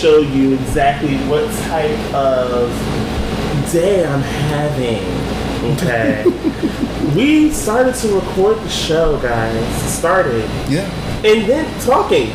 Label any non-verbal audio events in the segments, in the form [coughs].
show you exactly what type of day I'm having. Okay. [laughs] we started to record the show, guys. Started. Yeah. And then talking.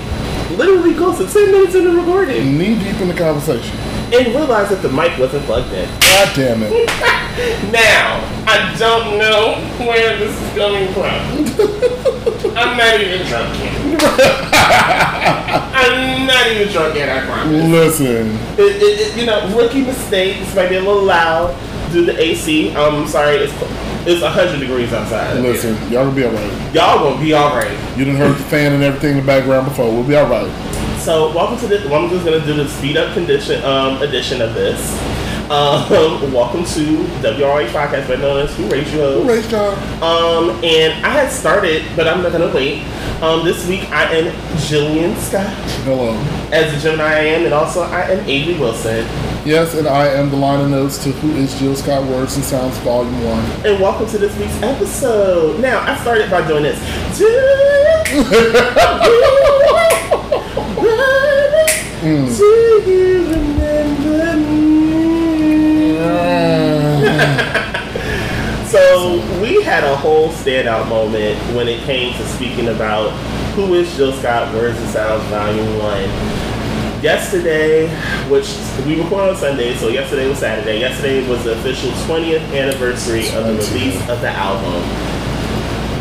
Literally goes to 10 minutes into recording. Knee deep in the conversation. And realized that the mic wasn't plugged in. God damn it. [laughs] Now, I don't know where this is coming from. [laughs] I'm not even drunk. [laughs] I'm not even drunk yet, I promise. Listen. It, it, it, you know, rookie mistake. This might be a little loud due to AC. I'm sorry, it's it's 100 degrees outside. Listen, y'all gonna be alright. Y'all gonna be alright. You didn't heard the fan and everything in the background before. We'll be alright. So, welcome to this. I'm just gonna do the speed up condition um, edition of this. Um, welcome to WRA podcast, better known as Who Raised You. Who raised y'all? Um, and I had started, but I'm not gonna wait. Um, this week I am Jillian Scott, Hello. as the Gemini I am, and also I am Avery Wilson. Yes, and I am the liner notes to Who is Jill Scott Words and Sounds Volume 1. And welcome to this week's episode. Now, I started by doing this. [laughs] [laughs] Mm. Do you remember me? [laughs] So we had a whole standout moment when it came to speaking about who is Jill Scott Words and Sounds Volume 1. Yesterday, which we record on Sunday, so yesterday was Saturday. Yesterday was the official 20th anniversary of the release of the album.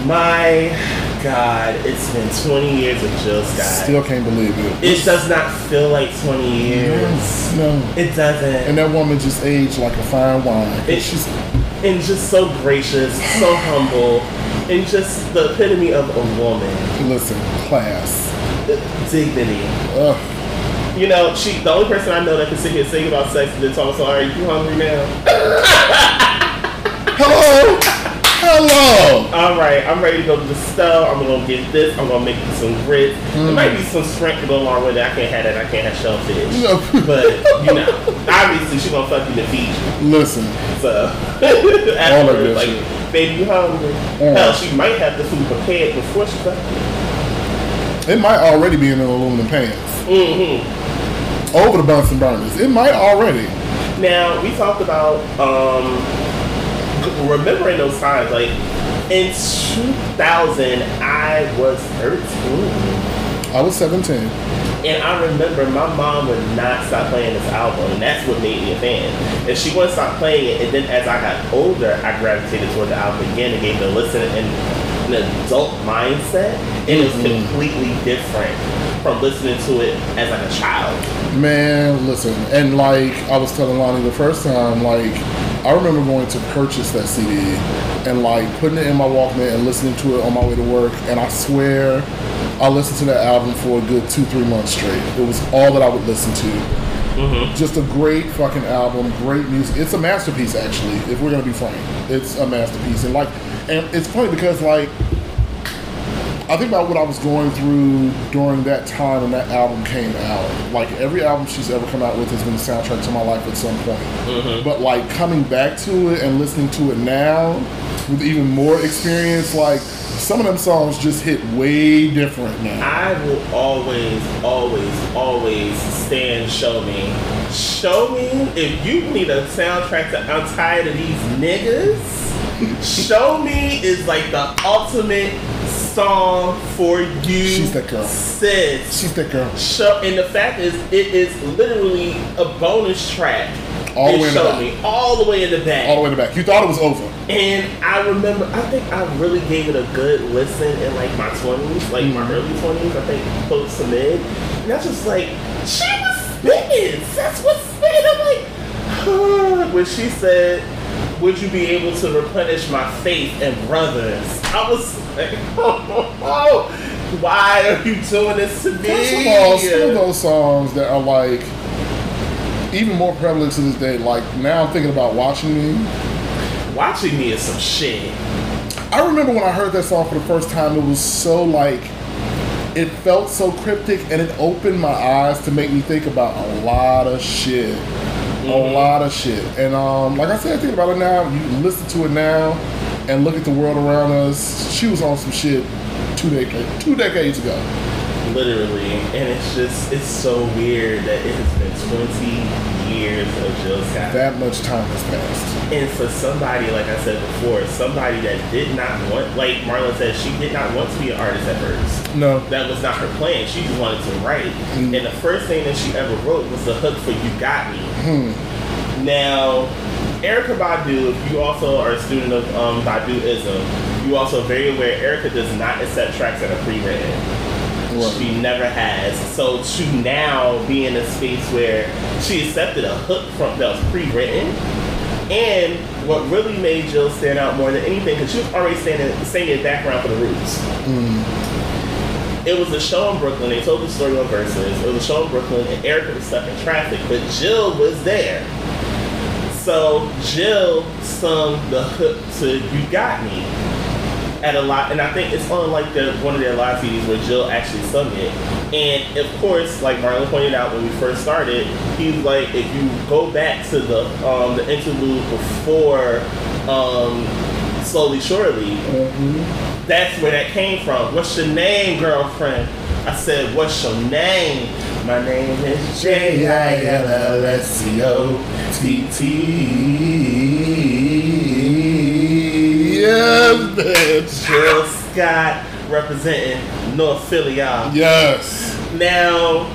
My God, it's been 20 years of Jill Scott. Still can't believe it. it does not feel like 20 years. No. It doesn't. And that woman just aged like a fine wine. It- She's and just so gracious, so humble, and just the epitome of a woman. listen, class. Dignity. Ugh. You know, she the only person I know that can sit here and sing about sex and then talk so are you hungry now? Hello. Hello. Alright, I'm ready to go to the stove. I'm gonna get this, I'm gonna make some grits. There might be some shrimp to go along with it. I can't have that, I can't have shellfish. No. But you know, obviously she's gonna fuck you to feed you. Listen. So [laughs] good afterwards, like, shit. baby, you hungry? Mm. Hell, she might have the food prepared before she fuck you. It might already be in an aluminum pants. Mm-hmm. Over the Bunsen burners. It might already. Now we talked about um, remembering those times. Like in 2000, I was 13, I was 17. and I remember my mom would not stop playing this album, and that's what made me a fan. And she wouldn't stop playing it, and then as I got older, I gravitated toward the album again and gave it a listen in an adult mindset, and it was Mhm. completely different from listening to it as like a child. Man, listen, and like I was telling Lonnie the first time, like I remember going to purchase that CD and like putting it in my Walkman and listening to it on my way to work, and I swear I listened to that album for a good two, three months straight. It was all that I would listen to. Mm-hmm. Just a great fucking album, great music. It's a masterpiece, actually. If we're gonna be frank, it's a masterpiece. And like, and it's funny because like I think about what I was going through during that time when that album came out. Like every album she's ever come out with has been a soundtrack to my life at some point. Mm-hmm. But like coming back to it and listening to it now with even more experience, like some of them songs just hit way different now. I will always, always, always stand Show Me. Show Me, if you need a soundtrack to I'm tired of these niggas, [laughs] Show Me is like the ultimate song for you. She's that girl. Sis. She's that girl. Show, and the fact is, it is literally a bonus track. All the way in the back. Me, all the way in the back. All the way to the back. You thought it was over. And I remember, I think I really gave it a good listen in like my 20s, like my Mhm. early 20s, I think close to mid. And that's just like, she was spitting. That's what's spitting. I'm like, huh. when she said, would you be able to replenish my faith in brothers? I was like, [laughs] oh, why are you doing this to me? First of all, some of those songs that are like even more prevalent to this day, like now I'm thinking about watching me. Watching me is some shit. I remember when I heard that song for the first time, it was so like, it felt so cryptic and it opened my eyes to make me think about a lot of shit. A lot of shit. And um, like I said, think about it now, you listen to it now and look at the world around us. She was on some shit two decades, two decades ago. literally, and it's just it's so weird that it has been 20 years of Jill Scott. That much time has passed. And for somebody, like I said before, somebody that did not want, like Marlon said, she did not want to be an artist at first. No. That was not her plan. She just wanted to write. Mm. And the first thing that she ever wrote was the hook for You Got Me. Now, Erykah Badu, if you also are a student of um, Baduism, you also very aware Erykah does not accept tracks that are pre-written. Right. She never has. So to now be in a space where she accepted a hook from that was pre-written, and what really made Jill stand out more than anything, because she was already standing, singing background for the Roots. It was a show in Brooklyn. They told the story on Verzuz. It was a show in Brooklyn, and Erykah was stuck in traffic, but Jill was there. So Jill sung the hook to "You Got Me" at a lot, and I think it's on like the one of their live CDs where Jill actually sung it. And of course, like Marlon pointed out when we first started, he's like, if you go back to the um, the interlude before um, "Slowly Surely," that's where that came from. What's your name, girlfriend? I said, What's your name? My name is J I L L S C O T T. Yes, bitch. Jill Scott representing North Philly, y'all. Yes. Now,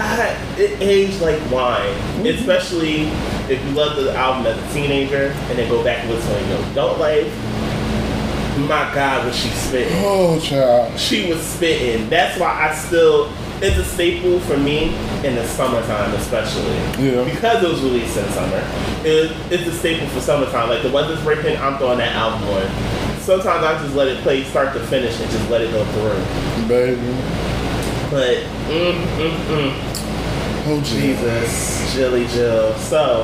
I, it aged like wine, mm-hmm. especially if you love the album as a teenager and then go back and listen to your adult life. My God, was she spitting? Oh, child. She was spitting. That's why I still. It's a staple for me in the summertime, especially. Yeah. Because it was released in summer. It, it's a staple for summertime. Like the weather's breaking, I'm throwing that album on. Sometimes I just let it play start to finish and just let it go through. Baby. But mm, mm, mm. Oh, Jesus. Jilly Jill. So,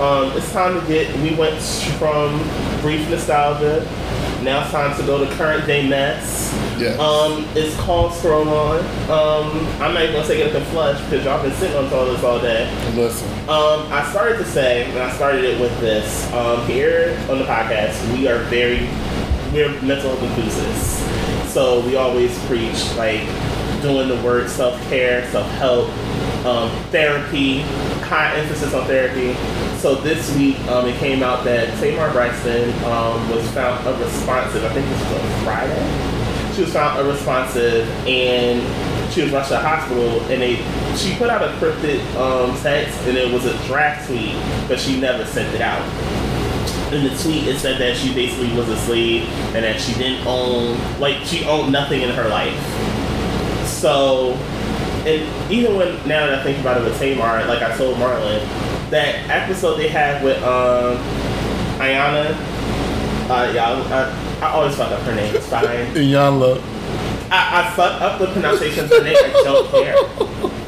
um, it's time to get. We went from brief nostalgia. Now it's time to go to current day mess. Yes. Um, it's called Scroll On. Um, I'm not even gonna say get up and flush because y'all been sitting on all this all day. Listen. Um, I started to say, and I started it with this. Um, here on the podcast, we are very, we're mental health enthusiasts. So we always preach like doing the word self care, self help, um, therapy, high emphasis on therapy. So this week, um, it came out that Tamar Braxton um, was found unresponsive. I think this was on Friday. She was found unresponsive and she was rushed to the hospital and they she put out a cryptic um, text and it was a draft tweet, but she never sent it out. In the tweet, it said that she basically was a slave and that she didn't own, like, she owned nothing in her life. So, and even when now that I think about it with Tamar, like I told Marlon, that episode they had with um, Ayana, uh, yeah, I, I always fuck up her name. It's fine. [laughs] Iyanla. I, I fuck up the pronunciation of her name. I don't care.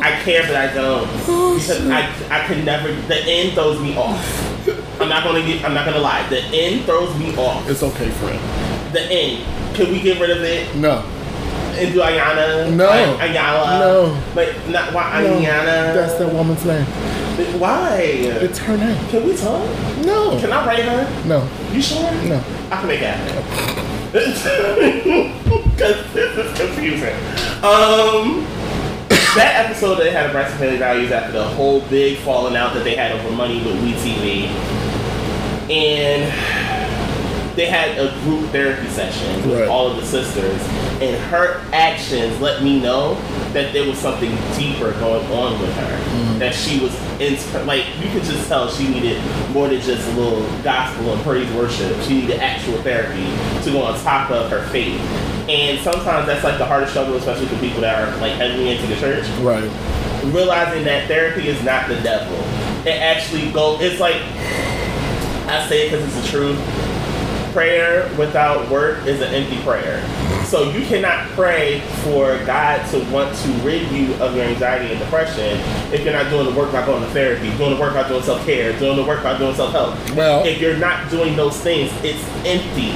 I care, but I don't because I I can never. The end throws me off. I'm not gonna get. I'm not gonna lie. The end throws me off. It's okay, friend. The N. Can we get rid of it No. And do Ayana? No. Ay- Ayala. No. But not why No. Ayana. That's that woman's name. Why? It's her name. Can we talk? No. Can I write her? No. You sure? No. I can make it happen. [laughs] Because this is confusing. Um, that episode they had a Braxton Family Values after the whole big falling out that they had over money with WeTV. And they had a group therapy session with Right. all of the sisters. And her actions let me know that there was something deeper going on with her. Mm-hmm. That she was, in, like, you could just tell she needed more than just a little gospel and praise worship. She needed actual therapy to go on top of her faith. And sometimes that's like the hardest struggle, especially for people that are like heavily into the church Right. realizing that therapy is not the devil. It actually go. It's like I say it because it's the truth. Prayer without work is an empty prayer. So you cannot pray for God to want to rid you of your anxiety and depression if you're not doing the work by going to therapy, doing the work by doing self care, doing the work by doing self help. Well- if you're not doing those things, it's empty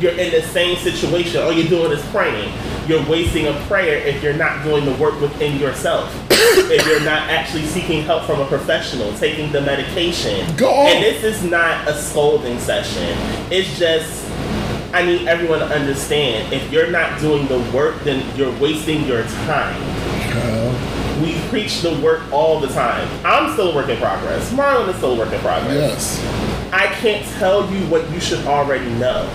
you're in the same situation. All you're doing is praying. You're wasting a prayer if you're not doing the work within yourself. [coughs] if you're not actually seeking help from a professional, taking the medication. Go on. And this is not a scolding session. It's just, I need everyone to understand if you're not doing the work, then you're wasting your time. Uh, We preach the work all the time. I'm still a work in progress. Marlon is still a work in progress. yes. I can't tell you what you should already know.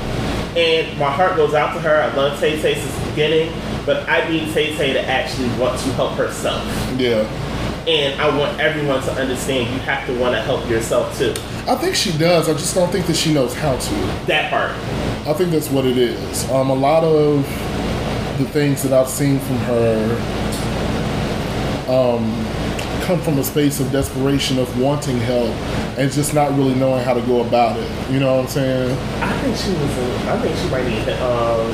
And my heart goes out to her. I love Tay Tay since the beginning, but I need Tay Tay to actually want to help herself. Yeah. And I want everyone to understand you have to want to help yourself too. I think she does. I just don't think that she knows how to. That part. I think that's what it is. Um, a lot of the things that I've seen from her um, come from a space of desperation of wanting help and just not really knowing how to go about it. You know what I'm saying? I think she was. In, I think she might need. Um,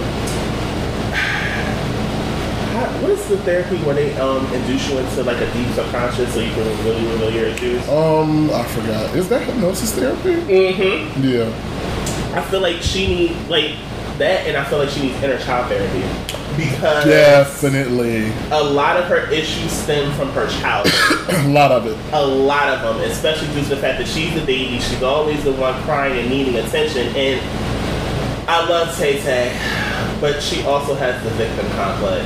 how- what is the therapy where they um induce you into like a deep subconscious so you can really reveal your issues? Um, I forgot. Is that hypnosis therapy? Mm-hmm. Yeah. I feel like she needs like that, and I feel like she needs inner child therapy because Definitely. a lot of her issues stem from her childhood. [coughs] a lot of it. a lot of them, especially due to the fact that she's the baby. She's always the one crying and needing attention. And I love Tay Tay, but she also has the victim complex.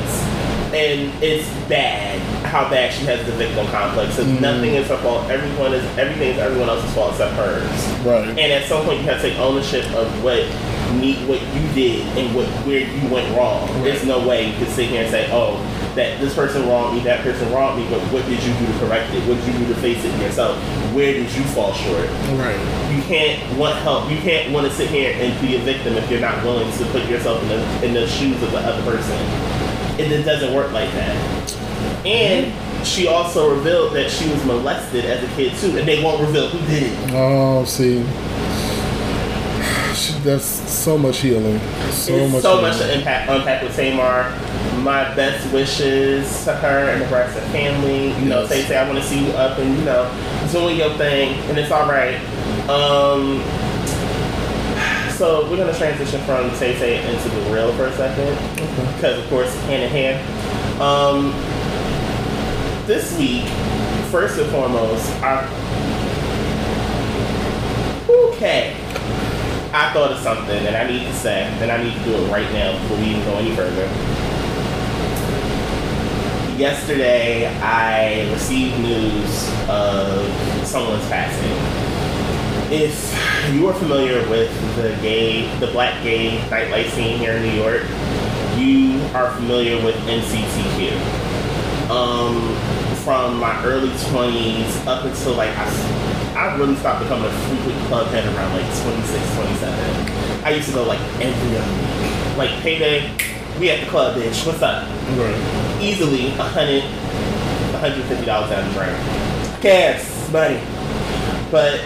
And it's bad how bad she has the victim complex. Because mm-hmm. nothing is her fault. Everyone is everything is everyone else's fault except hers. Right. And at some point, you have to take ownership of what need what you did and what where you went wrong. There's no way you can sit here and say, "Oh, that this person wronged me, that person wronged me," but what did you do to correct it? What did you do to face it yourself? Where did you fall short? Right. You can't want help. You can't want to sit here and be a victim if you're not willing to put yourself in the in the shoes of the other person. It, it doesn't work like that. And she also revealed that she was molested as a kid too, and they won't reveal who did it. Oh, see. That's so much healing. So it's much. so healing. much to impact, unpack with Tamar. My best wishes to her and the rest of the family. You know, Yes. say say I want to see you up and you know doing your thing, and it's all right. Um, so we're gonna transition from Tay Tay into the real for a second, because of course hand in hand. Um, this week, first and foremost, I okay. I thought of something and I need to say, and I need to do it right now before we even go any further. Yesterday, I received news of someone's passing. If you are familiar with the gay, the black gay nightlife scene here in New York, you are familiar with NCTQ. Um, from my early 20s up until like I, I really stopped becoming a frequent club head around like 26, 27. I used to go like every other week. Like payday, we at the club, bitch. What's up? Right. Easily a hundred, hundred fifty dollars down the drain. Cash, money. But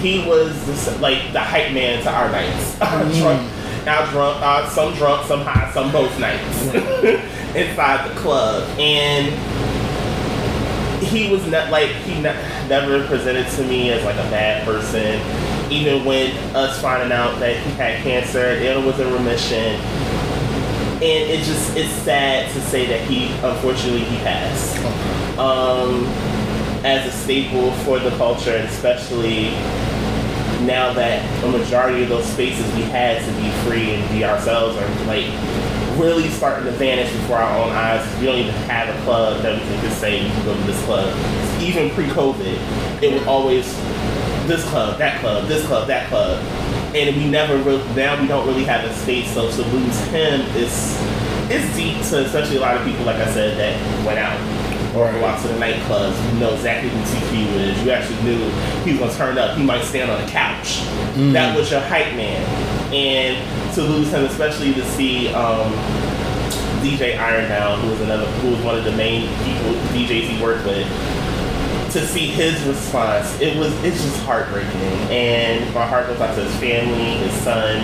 he was this, like the hype man to our nights. [laughs] Our drunk, our drunk, uh, some drunk, some high, some both nights [laughs] inside the club, and he was not like he ne- never presented to me as like a bad person. Even when us finding out that he had cancer, it was in remission, and it just it's sad to say that he unfortunately he passed. Um, as a staple for the culture, and especially now that a majority of those spaces we had to be free and be ourselves are like really starting to vanish before our own eyes. We don't even have a club that we can just say you can go to this club. Even pre-COVID, it was always this club, that club, this club, that club, and we never really. Now we don't really have a space. So to lose him is it's deep to especially a lot of people, like I said, that went out or go out to the nightclubs. You know exactly who TQ is. You actually knew he was gonna turn up. He might stand on the couch. Mm. That was your hype man. And to lose him, especially to see um, DJ Ironbound, who was another, who was one of the main people DJs he worked with, to see his response, it was it's just heartbreaking. And my heart goes out to his family, his son,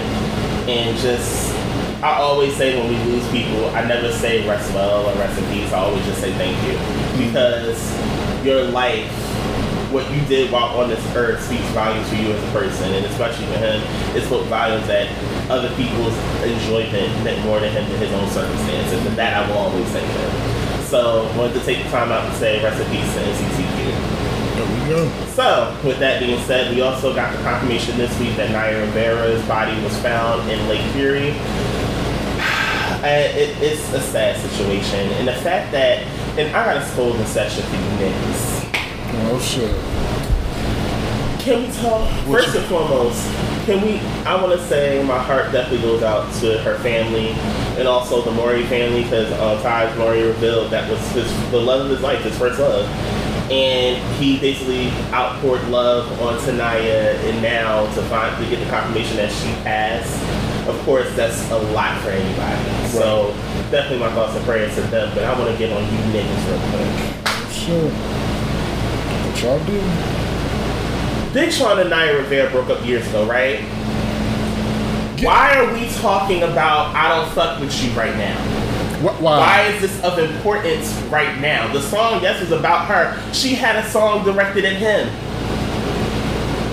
and just I always say when we lose people, I never say rest well or rest in peace. I always just say thank you because your life, what you did while on this earth, speaks volumes for you as a person, and especially for him, it spoke volumes that other people's enjoyment meant more to him than his own circumstances, and that I will always thank him. So, wanted to take the time out to say rest in peace to NCTQ. There we go. So, with that being said, we also got the confirmation this week that Naya Rivera's body was found in Lake Piru. Uh, it, it's a sad situation, and the fact that, and I gotta scold the session for you niggas. Oh shit. Can we talk What first you- and foremost? Can we? I want to say my heart definitely goes out to her family and also the Mowry family because uh, Tahj Mowry revealed that was his, the love of his life, his first love, and he basically outpoured love on Tanaya, and now to find to get the confirmation that she passed. Of course, that's a lot for anybody. So definitely my thoughts and prayers to them. But I want to get on you niggas real quick. Sure. What y'all do? Big Sean and Naya Rivera broke up years ago, right? Why are we talking about I don't fuck with you right now? Wh- Why? Why is this of importance right now? The song, yes, was about her. She had a song directed at him.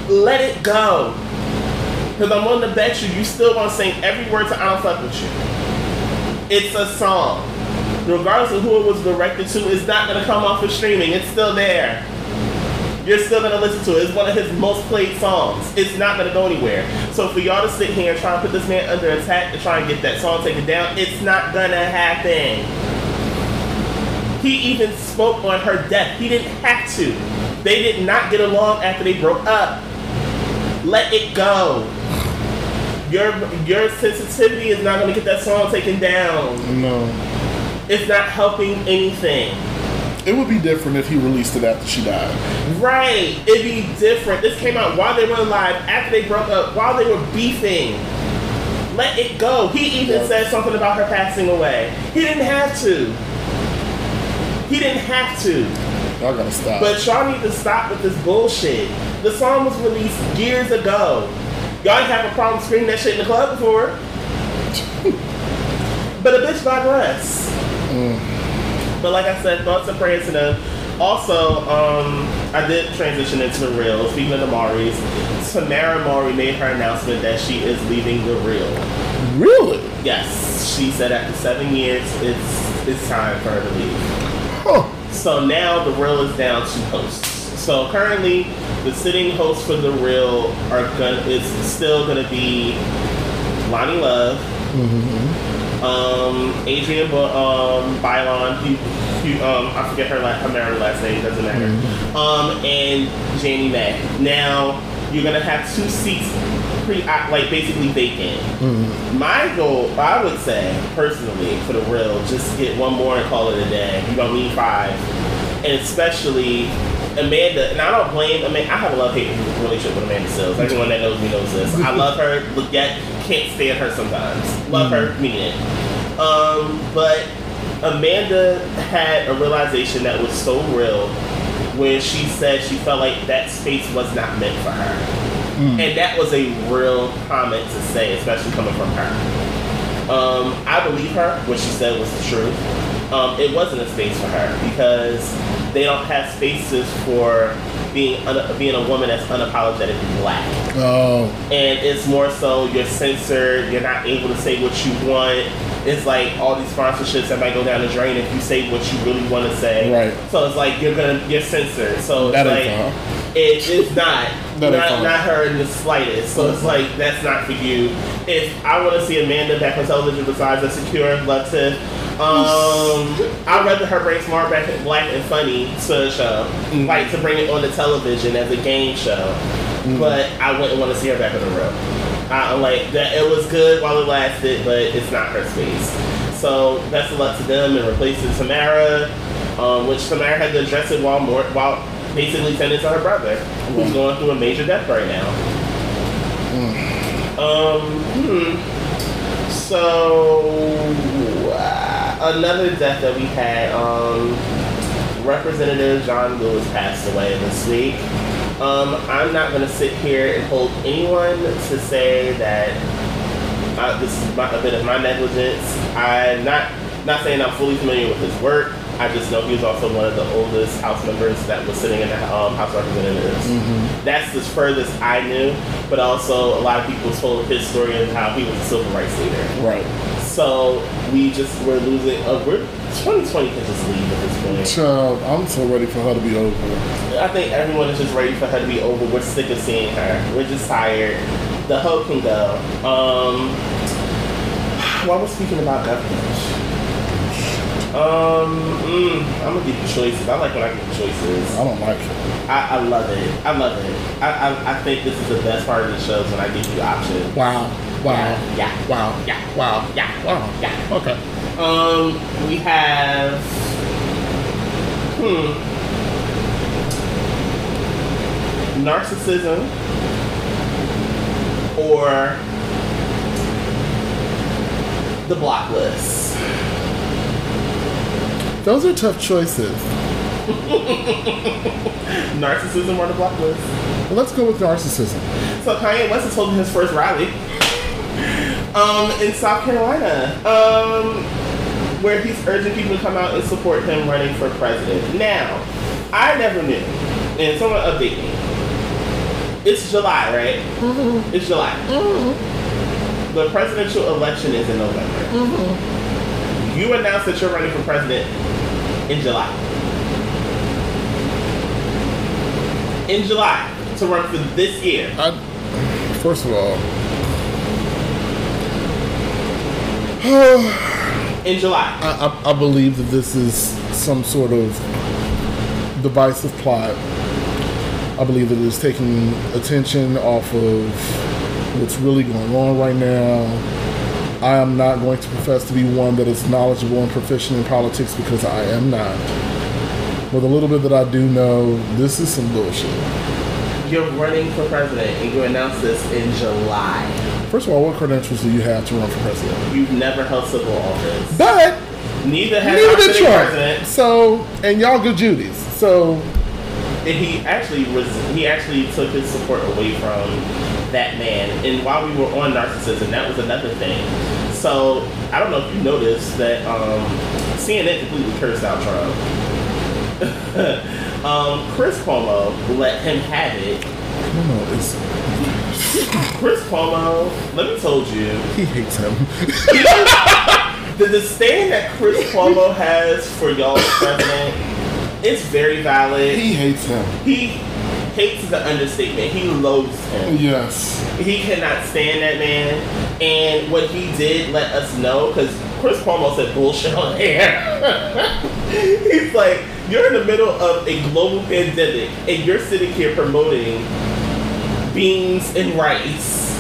Let it go. Because I'm willing to bet you, you still want to sing every word to I don't fuck with you. It's a song. Regardless of who it was directed to, it's not going to come off of streaming. It's still there you're still gonna listen to it. It's one of his most played songs. It's not gonna go anywhere. So for y'all to sit here and try and put this man under attack to try and get that song taken down, it's not gonna happen. He even spoke on her death. He didn't have to. They did not get along after they broke up. Let it go. Your your sensitivity is not gonna get that song taken down. No. It's not helping anything. It would be different if he released it after she died. Right. It'd be different. This came out while they were alive, after they broke up, while they were beefing. Let it go. He even Yeah. said something about her passing away. He didn't have to. He didn't have to. Y'all gotta stop. But y'all need to stop with this bullshit. The song was released years ago. Y'all didn't have a problem screaming that shit in the club before. [laughs] but a bitch digress. But like I said, thoughts and prayers to them. Also, um, I did transition into the real. Speaking of the Mowry's, Tamera Mowry made her announcement that she is leaving the real. really? Yes, she said after seven years, it's it's time for her to leave. Huh. So now the real is down to hosts. So currently, the sitting hosts for the real are gonna is still gonna be Loni Love, um, Adrienne um, Bailon, who, who, um, I forget her, la- her married last name, doesn't matter, um, and Jeannie Mai. Now you're gonna have two seats, pre like basically vacant. My goal, I would say personally, for the real, just get one more and call it a day. You don't need five, and especially. Amanda, and I don't blame. Amanda. I have a love hate relationship with Amanda Seales. Everyone that knows me knows this. I love her, but yet can't stand her sometimes. Love her, mean it. Um, but Amanda had a realization that was so real when she said she felt like that space was not meant for her. And that was a real comment to say, especially coming from her. Um, I believe her. What she said was the truth. Um, it wasn't a space for her because they don't have spaces for being un- being a woman that's unapologetically black Oh. and it's more so you're censored, you're not able to say what you want. It's like all these sponsorships that might go down the drain if you say what you really want to say. Right. So it's like you're gonna you're censored. So it's That like [laughs] ain't it is not That not, not her in the slightest. So it's like that's not for you. If I want to see Amanda back on television besides a secure love to um I'd rather her bring Smart back and Black and Funny to the show. Mm. Like to bring it on the television as a game show. Mm. But I wouldn't want to see her back on the road. I, am like that it was good while it lasted, but it's not her space. So best of luck to them and replacing Tamera, um, which Tamera had to address it while more while basically tending to her brother, who's Right. going through a major death right now. Um, hmm. So another death that we had, um, Representative John Lewis passed away this week. Um, I'm not gonna sit here and hold anyone to say that uh, this is my, a bit of my negligence. I'm not not saying I'm fully familiar with his work. I just know he was also one of the oldest House members that was sitting in the um, House of Representatives. That's the furthest I knew, but also a lot of people told his story of how he was a civil rights leader. Right. So we just we're losing. Uh, we're 2020 can just leave at this point. Child, I'm so ready for her to be over. I think everyone is just ready for her to be over. We're sick of seeing her. We're just tired. The hoe can go. Um, while we're speaking about government, um, mm, I'm gonna give you choices. I like when I give you choices. I don't like it. I, I love it. I love it. I, I, I think this is the best part of the shows when I give you options. Wow. Wow. Yeah. Wow. Yeah. Wow. Yeah. Wow. Yeah. Okay. Um, we have. Hmm. Narcissism or the block list. Those are tough choices. [laughs] Narcissism or the block list. Well, let's go with narcissism. So Kanye West is holding his first rally um, in South Carolina, um, where he's urging people to come out and support him running for president. Now, I never knew, and someone update me. It's July, right? Mm-hmm. It's July. Mm-hmm. The presidential election is in November. Mm-hmm. You announced that you're running for president in July. In July to run for this year. I, first of all, [sighs] in July. I, I, I believe that this is some sort of divisive plot. I believe that it's taking attention off of what's really going on right now. I am not going to profess to be one that is knowledgeable and proficient in politics because I am not. But a little bit that I do know, this is some bullshit. You're running for president and you announced this in July. First of all, what credentials do you have to run for president? You've never held civil office. But neither has neither did Trump. president. So, and y'all good Judies. So, And he actually was he actually took his support away from that man. And while we were on narcissism, that was another thing. So I don't know if you noticed that um, CNN completely cursed out Trump. [laughs] um, Chris Cuomo let him have it. no, no, it's Chris Cuomo, let me told you, he hates him. [laughs] the disdain that Chris Cuomo has for y'all president is very valid. he hates him. He hates is an understatement. He loathes him. Yes. He cannot stand that man. And what he did let us know, because Chris Cuomo said bullshit on [laughs] air. He's like, you're in the middle of a global pandemic and you're sitting here promoting beans and rice.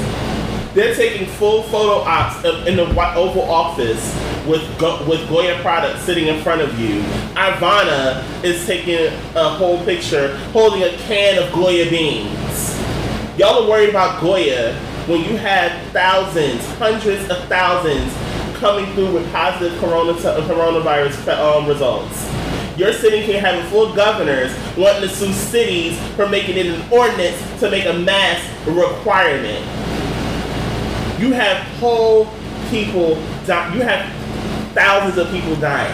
They're taking full photo ops in the Oval Office with Go- with Goya products sitting in front of you. Ivana is taking a whole picture holding a can of Goya beans. Y'all are worried about Goya when you have thousands, hundreds of thousands coming through with positive corona coronavirus um, results. You're sitting here having full governors wanting to sue cities for making it an ordinance to make a mask requirement. You have whole people die. You have thousands of people dying.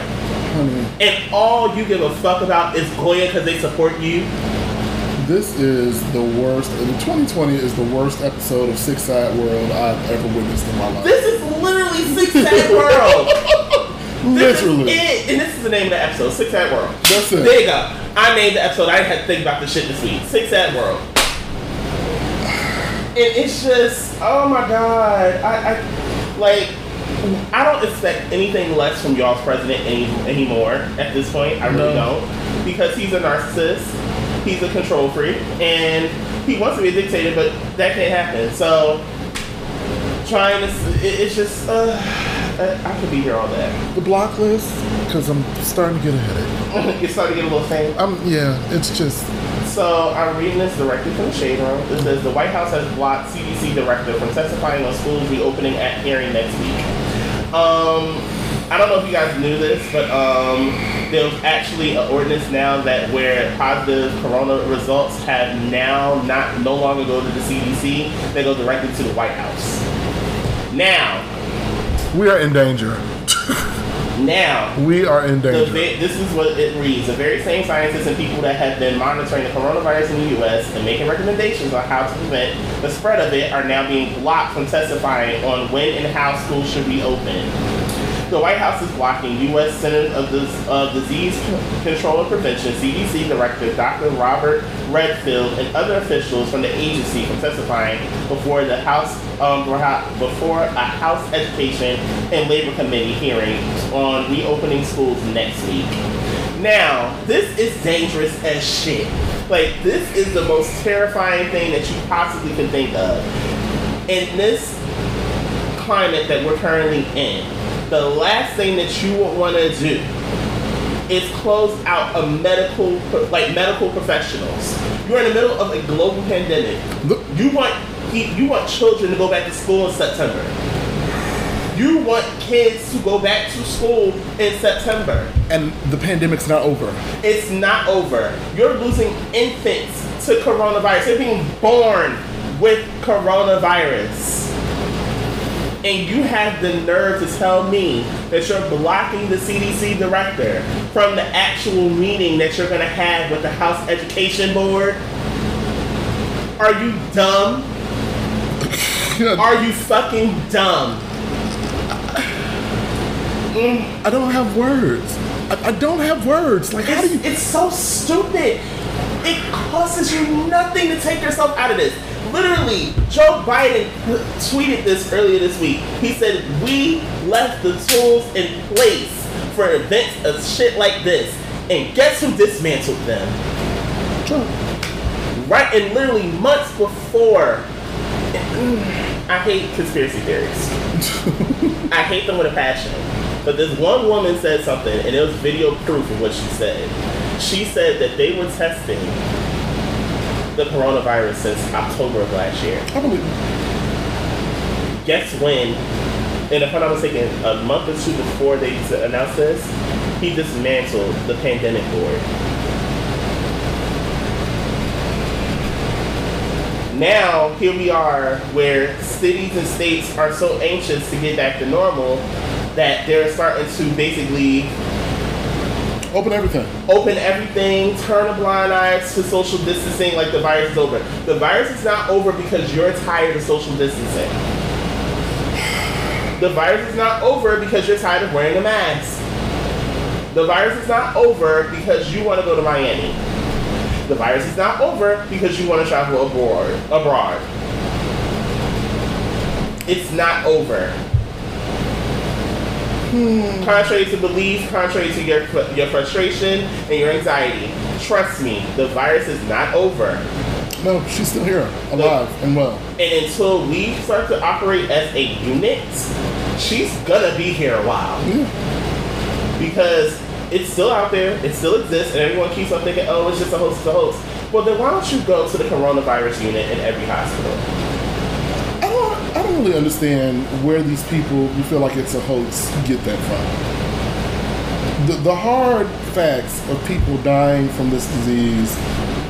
And all you give a fuck about is Goya because they support you. this is the worst. 2020 is the worst episode of Sick Sad World I've ever witnessed in my life. This is literally Sick Sad World. [laughs] This Literally. is it. And this is the name of the episode, Sick Sad World. That's it. There you go. I named the episode. I didn't have to think about this shit this week. Sick Sad World. And it's just, oh my god. I, I like I don't expect anything less from y'all's president any, anymore at this point. I really No. don't. Because he's a narcissist, he's a control freak, and he wants to be a dictator, but that can't happen. So trying to it, it's just uh I, I could be here all day. The block list, because I'm starting to get a headache. [laughs] You're starting to get a little faint. I'm yeah. It's just So I'm reading this directly from the Shade Room. It says the White House has blocked CDC director from testifying on schools reopening at hearing next week. Um, I don't know if you guys knew this, but um, there's actually an ordinance now that where positive corona results have now not no longer go to the CDC, they go directly to the White House. Now, we are in danger. [laughs] now, We are in danger. ve- this is what it reads. The very same scientists and people that have been monitoring the coronavirus in the U.S. and making recommendations on how to prevent the spread of it are now being blocked from testifying on when and how schools should be open. The White House is blocking U.S. Centers of Dis- uh, Disease Control and Prevention (CDC) Director Dr. Robert Redfield and other officials from the agency from testifying before the House um, before a House Education and Labor Committee hearing on reopening schools next week. Now, this is dangerous as shit. Like, this is the most terrifying thing that you possibly can think of. In this climate that we're currently in, the last thing that you would want to do is close out a medical, like medical professionals. You're in the middle of a global pandemic. You want you want children to go back to school in September. You want kids to go back to school in September. And the pandemic's not over. It's not over. You're losing infants to coronavirus. They're being born with coronavirus. And you have the nerve to tell me that you're blocking the CDC director from the actual meeting that you're going to have with the House Education Board? Are you dumb? Are you fucking dumb? Um, I don't have words. I, I don't have words. Like, how do you? It's so stupid. It costs you nothing to take yourself out of this. Literally, Joe Biden tweeted this earlier this week. He said, We left the tools in place for events of shit like this. And guess who dismantled them? Trump. Right, and literally months before. I hate conspiracy theories. [laughs] I hate them with a passion. But this one woman said something, and it was video proof of what she said. She said that they were testing the coronavirus since October of last year. I believe. Guess when? And if I'm not mistaken, a month or two before they announced this, he dismantled the pandemic board. Now, here we are where cities and states are so anxious to get back to normal that they're starting to basically Open everything. open everything, turn a blind eye to social distancing like the virus is over. The virus is not over because you're tired of social distancing. The virus is not over because you're tired of wearing a mask. The virus is not over because you want to go to Miami. The virus is not over because you want to travel abroad. Abroad. It's not over. Hmm. Contrary to belief, contrary to your your frustration and your anxiety, trust me, the virus is not over. No, she's still here, alive and well. And until we start to operate as a unit, she's gonna be here a while. Yeah. Because it's still out there, it still exists, and everyone keeps on thinking, oh, it's just a host, it's a host. Well, then why don't you go to the coronavirus unit in every hospital? Don't, really understand where these people who feel like it's a hoax get that from. The, the hard facts of people dying from this disease,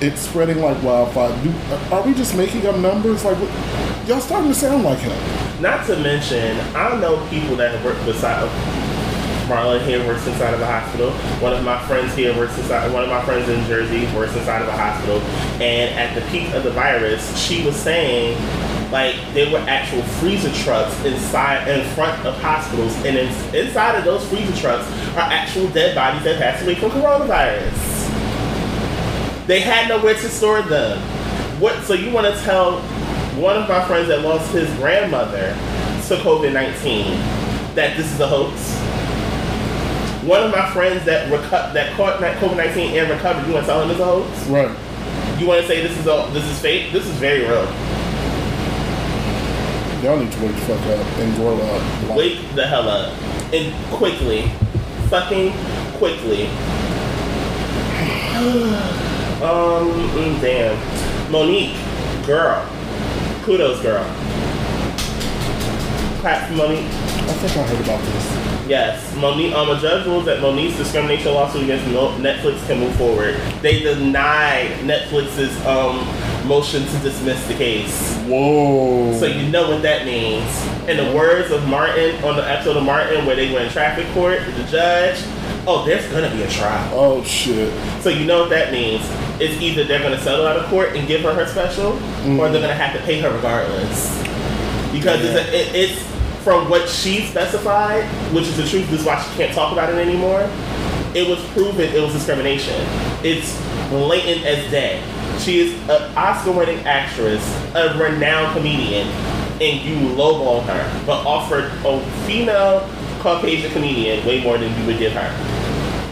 it's spreading like wildfire. Do, are we just making up numbers? Like, what, y'all starting to sound like him. Not to mention, I know people that have worked beside Marlon here works inside of a hospital. One of my friends here works inside. One of my friends in Jersey works inside of a hospital. And at the peak of the virus, she was saying, like there were actual freezer trucks inside, in front of hospitals, and in, inside of those freezer trucks are actual dead bodies that passed away from coronavirus. They had nowhere to store them. What? So you want to tell one of my friends that lost his grandmother to COVID nineteen that this is a hoax? One of my friends that reco- that caught COVID nineteen and recovered, you want to tell him it's a hoax? Right. You want to say this is a this is fake? This is very real. Y'all need to wake the fuck up and grow up. Like, Wake the hell up and quickly, fucking quickly. [sighs] um, mm, damn, Mo'Nique, girl, kudos, girl. Clap for Mo'Nique. I think I heard about this. Yes, Mo'Nique. Um, a judge ruled that Mo'Nique's discrimination lawsuit against Netflix can move forward. They denied Netflix's um motion to dismiss the case. Whoa. So you know what that means. In the words of Martin on the episode of Martin where they were in traffic court, the judge, oh, there's gonna be a trial. oh shit. So you know what that means. It's either they're gonna settle out of court and give her her special, or they're mm. gonna have to pay her regardless. Because it's, a, it, it's from what she specified, which is the truth, this is why she can't talk about it anymore. It was proven it was discrimination. It's blatant as day. She is an Oscar-winning actress, a renowned comedian, and you lowball her, but offered a female Caucasian comedian way more than you would give her.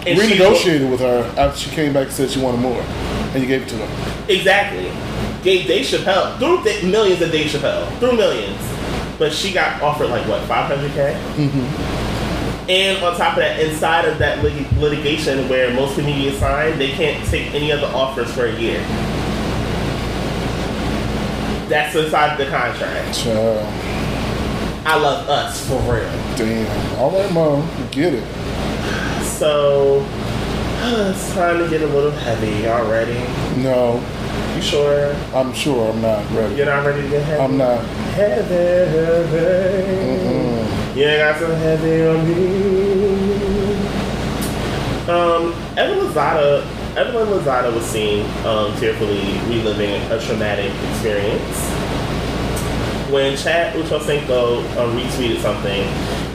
And she- Renegotiated with her after she came back and said she wanted more, and you gave it to her. Exactly. Gave Dave Chappelle through th- millions of Dave Chappelle through millions, but she got offered like what 500k. Mm-hmm. And on top of that, inside of that lit- litigation where most comedians sign, they can't take any other offers for a year. That's inside the contract. Child, I love us for real. damn. All right, mom, get it. So [sighs] it's time to get a little heavy already. No, You sure I'm sure I'm not ready. you're not ready to get heavy? I'm not. Heavy, heavy. You got some heavy on me. Um, Evelyn Lozada, Evelyn Lozada was seen um, tearfully reliving a traumatic experience when Chad Ochocinco um, retweeted something,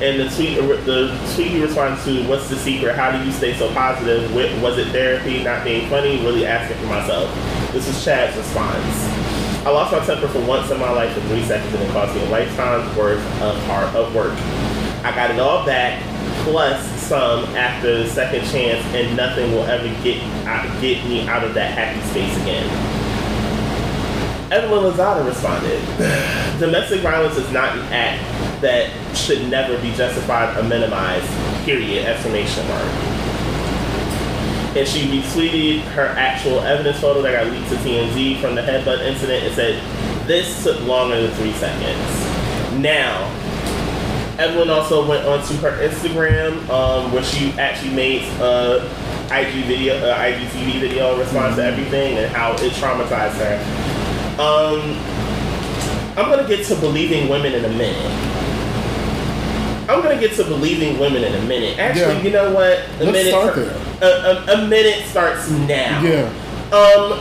and the tweet the tweet he responded to, "What's the secret? How do you stay so positive? Was it therapy? Not being funny? Really asking for myself." This is Chad's response. I lost my temper for once in my life for three seconds, and it cost me a lifetime's worth of hard of work. I got it all back, plus some after the second chance, and nothing will ever get get me out of that happy space again. Evelyn Lozada responded, [sighs] domestic violence is not an act that should never be justified or minimized, period, exclamation mark. And she retweeted her actual evidence photo that got leaked to TMZ from the headbutt incident and said, this took longer than three seconds. Now, Evelyn also went onto her Instagram, um, where she actually made a IG video, uh, IGTV video in response to everything and how it traumatized her. Um, I'm gonna get to believing women in a minute. I'm gonna get to believing women in a minute. Actually, Yeah. you know what? A Let's minute. start A, a, a minute starts now. Yeah. Um,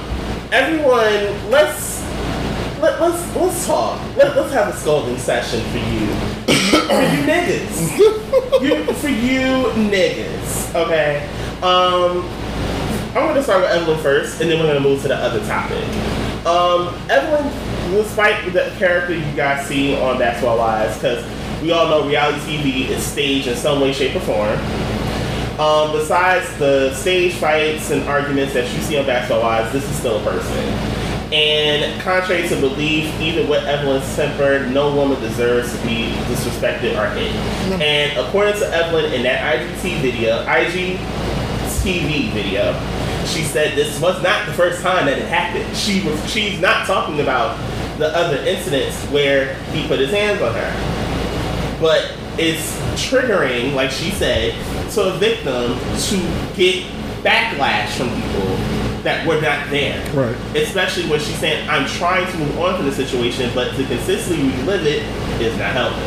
everyone, let's let, let's let's talk. Let, let's have a scolding session for you, for you niggas, you, for you niggas. Okay. Um, I'm gonna start with Evelyn first, and then we're gonna move to the other topic. Um, Evelyn, despite the character you guys see on Basketball Wives, because we all know reality TV is staged in some way, shape, or form. Um, besides the stage fights and arguments that you see on Basketball Wives, this is still a person. And contrary to belief, even with Evelyn's temper, no woman deserves to be disrespected or hit. Mm-hmm. And according to Evelyn in that IGT video, IG TV video, she said this was not the first time that it happened. She was she's not talking about the other incidents where he put his hands on her. But it's triggering, like she said, to a victim to get backlash from people that were not there. Right. Especially when she's saying, I'm trying to move on from the situation, but to consistently relive it is not helping.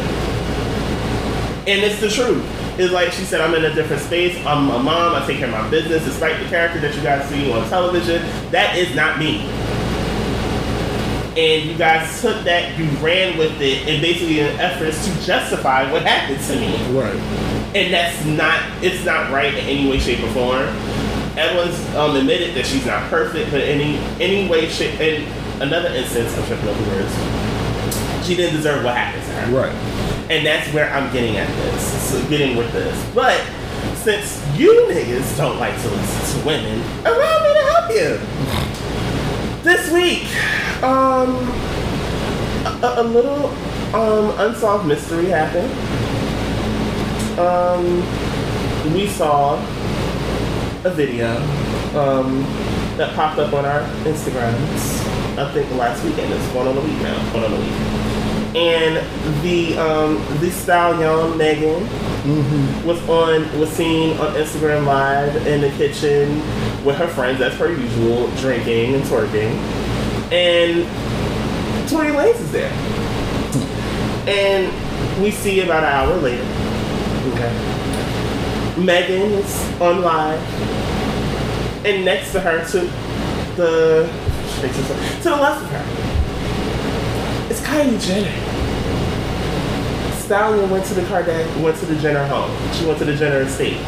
And it's the truth. It's like she said, I'm in a different space. I'm a mom. I take care of my business. Despite the character that you guys see on television, that is not me. And you guys took that, you ran with it, and basically in efforts to justify what happened to me. Right. And that's not, it's not right in any way, shape, or form. Evelyn's um, admitted that she's not perfect, but in any, any way, shape, in another instance, I'm tripping over the words, she didn't deserve what happened to her. Right. And that's where I'm getting at this, so getting with this. But since you niggas don't like to listen to women, allow me to help you. This week, um, a, a little um, unsolved mystery happened. Um, we saw a video um, that popped up on our Instagrams. I think last weekend. It's going on a week now. Going on a week. And the um, the stallion Megan was on was seen on Instagram Live in the kitchen with her friends as per usual, drinking and twerking. And Tory Lanez is there. And we see about an hour later. Okay. Megan is on live. And next to her to the to the left of her. It's Kylie Jenner. Stallion went to the Kardashian, went to the Jenner home. She went to the Jenner estate,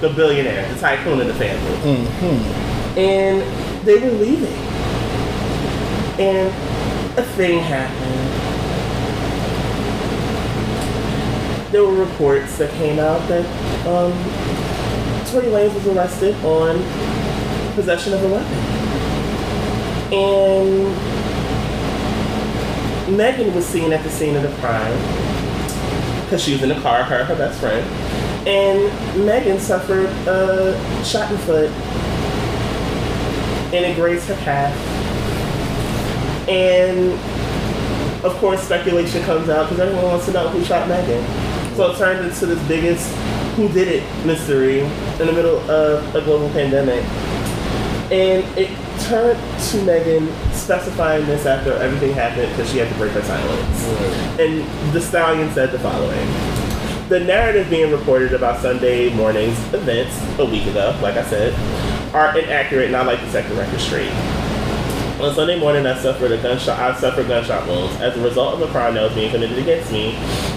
the billionaire, the tycoon in the family, Mm-hmm. and they were leaving, and a thing happened. There were reports that came out that um, Tory Lanez was arrested on possession of a weapon, and Megan was seen at the scene of the crime because she was in the car, her, her best friend. And Megan suffered a shot in the foot and it grazed her calf. And of course, speculation comes out because everyone wants to know who shot Megan. So it turned into this biggest who did it mystery in the middle of a global pandemic. And it turned to Megan specifying this after everything happened because she had to break her silence. And the stallion said the following. The narrative being reported about Sunday morning's events a week ago, like I said, are inaccurate and I like to set the record straight. On Sunday morning, I suffered a gunshot. I suffered gunshot wounds as a result of a crime that was being committed against me,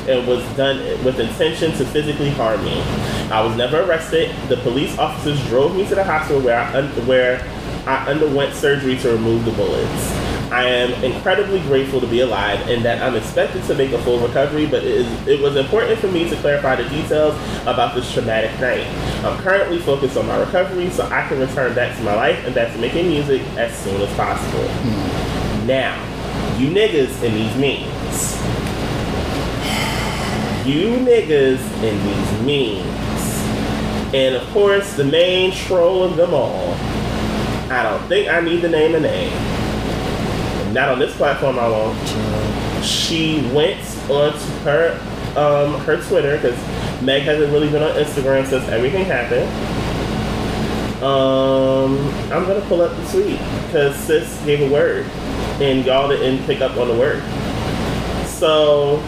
and was done with intention to physically harm me. I was never arrested. The police officers drove me to the hospital where I where I underwent surgery to remove the bullets. I am incredibly grateful to be alive and that I'm expected to make a full recovery, but it, is, it was important for me to clarify the details about this traumatic night. I'm currently focused on my recovery so I can return back to my life and back to making music as soon as possible. Hmm. Now, you niggas in these memes. You niggas in these memes. And of course, the main troll of them all. I don't think I need to name a name. Not on this platform, I won't. She went onto her um, her Twitter because Meg hasn't really been on Instagram since everything happened. Um, I'm gonna pull up the tweet because sis gave a word and y'all didn't pick up on the word. So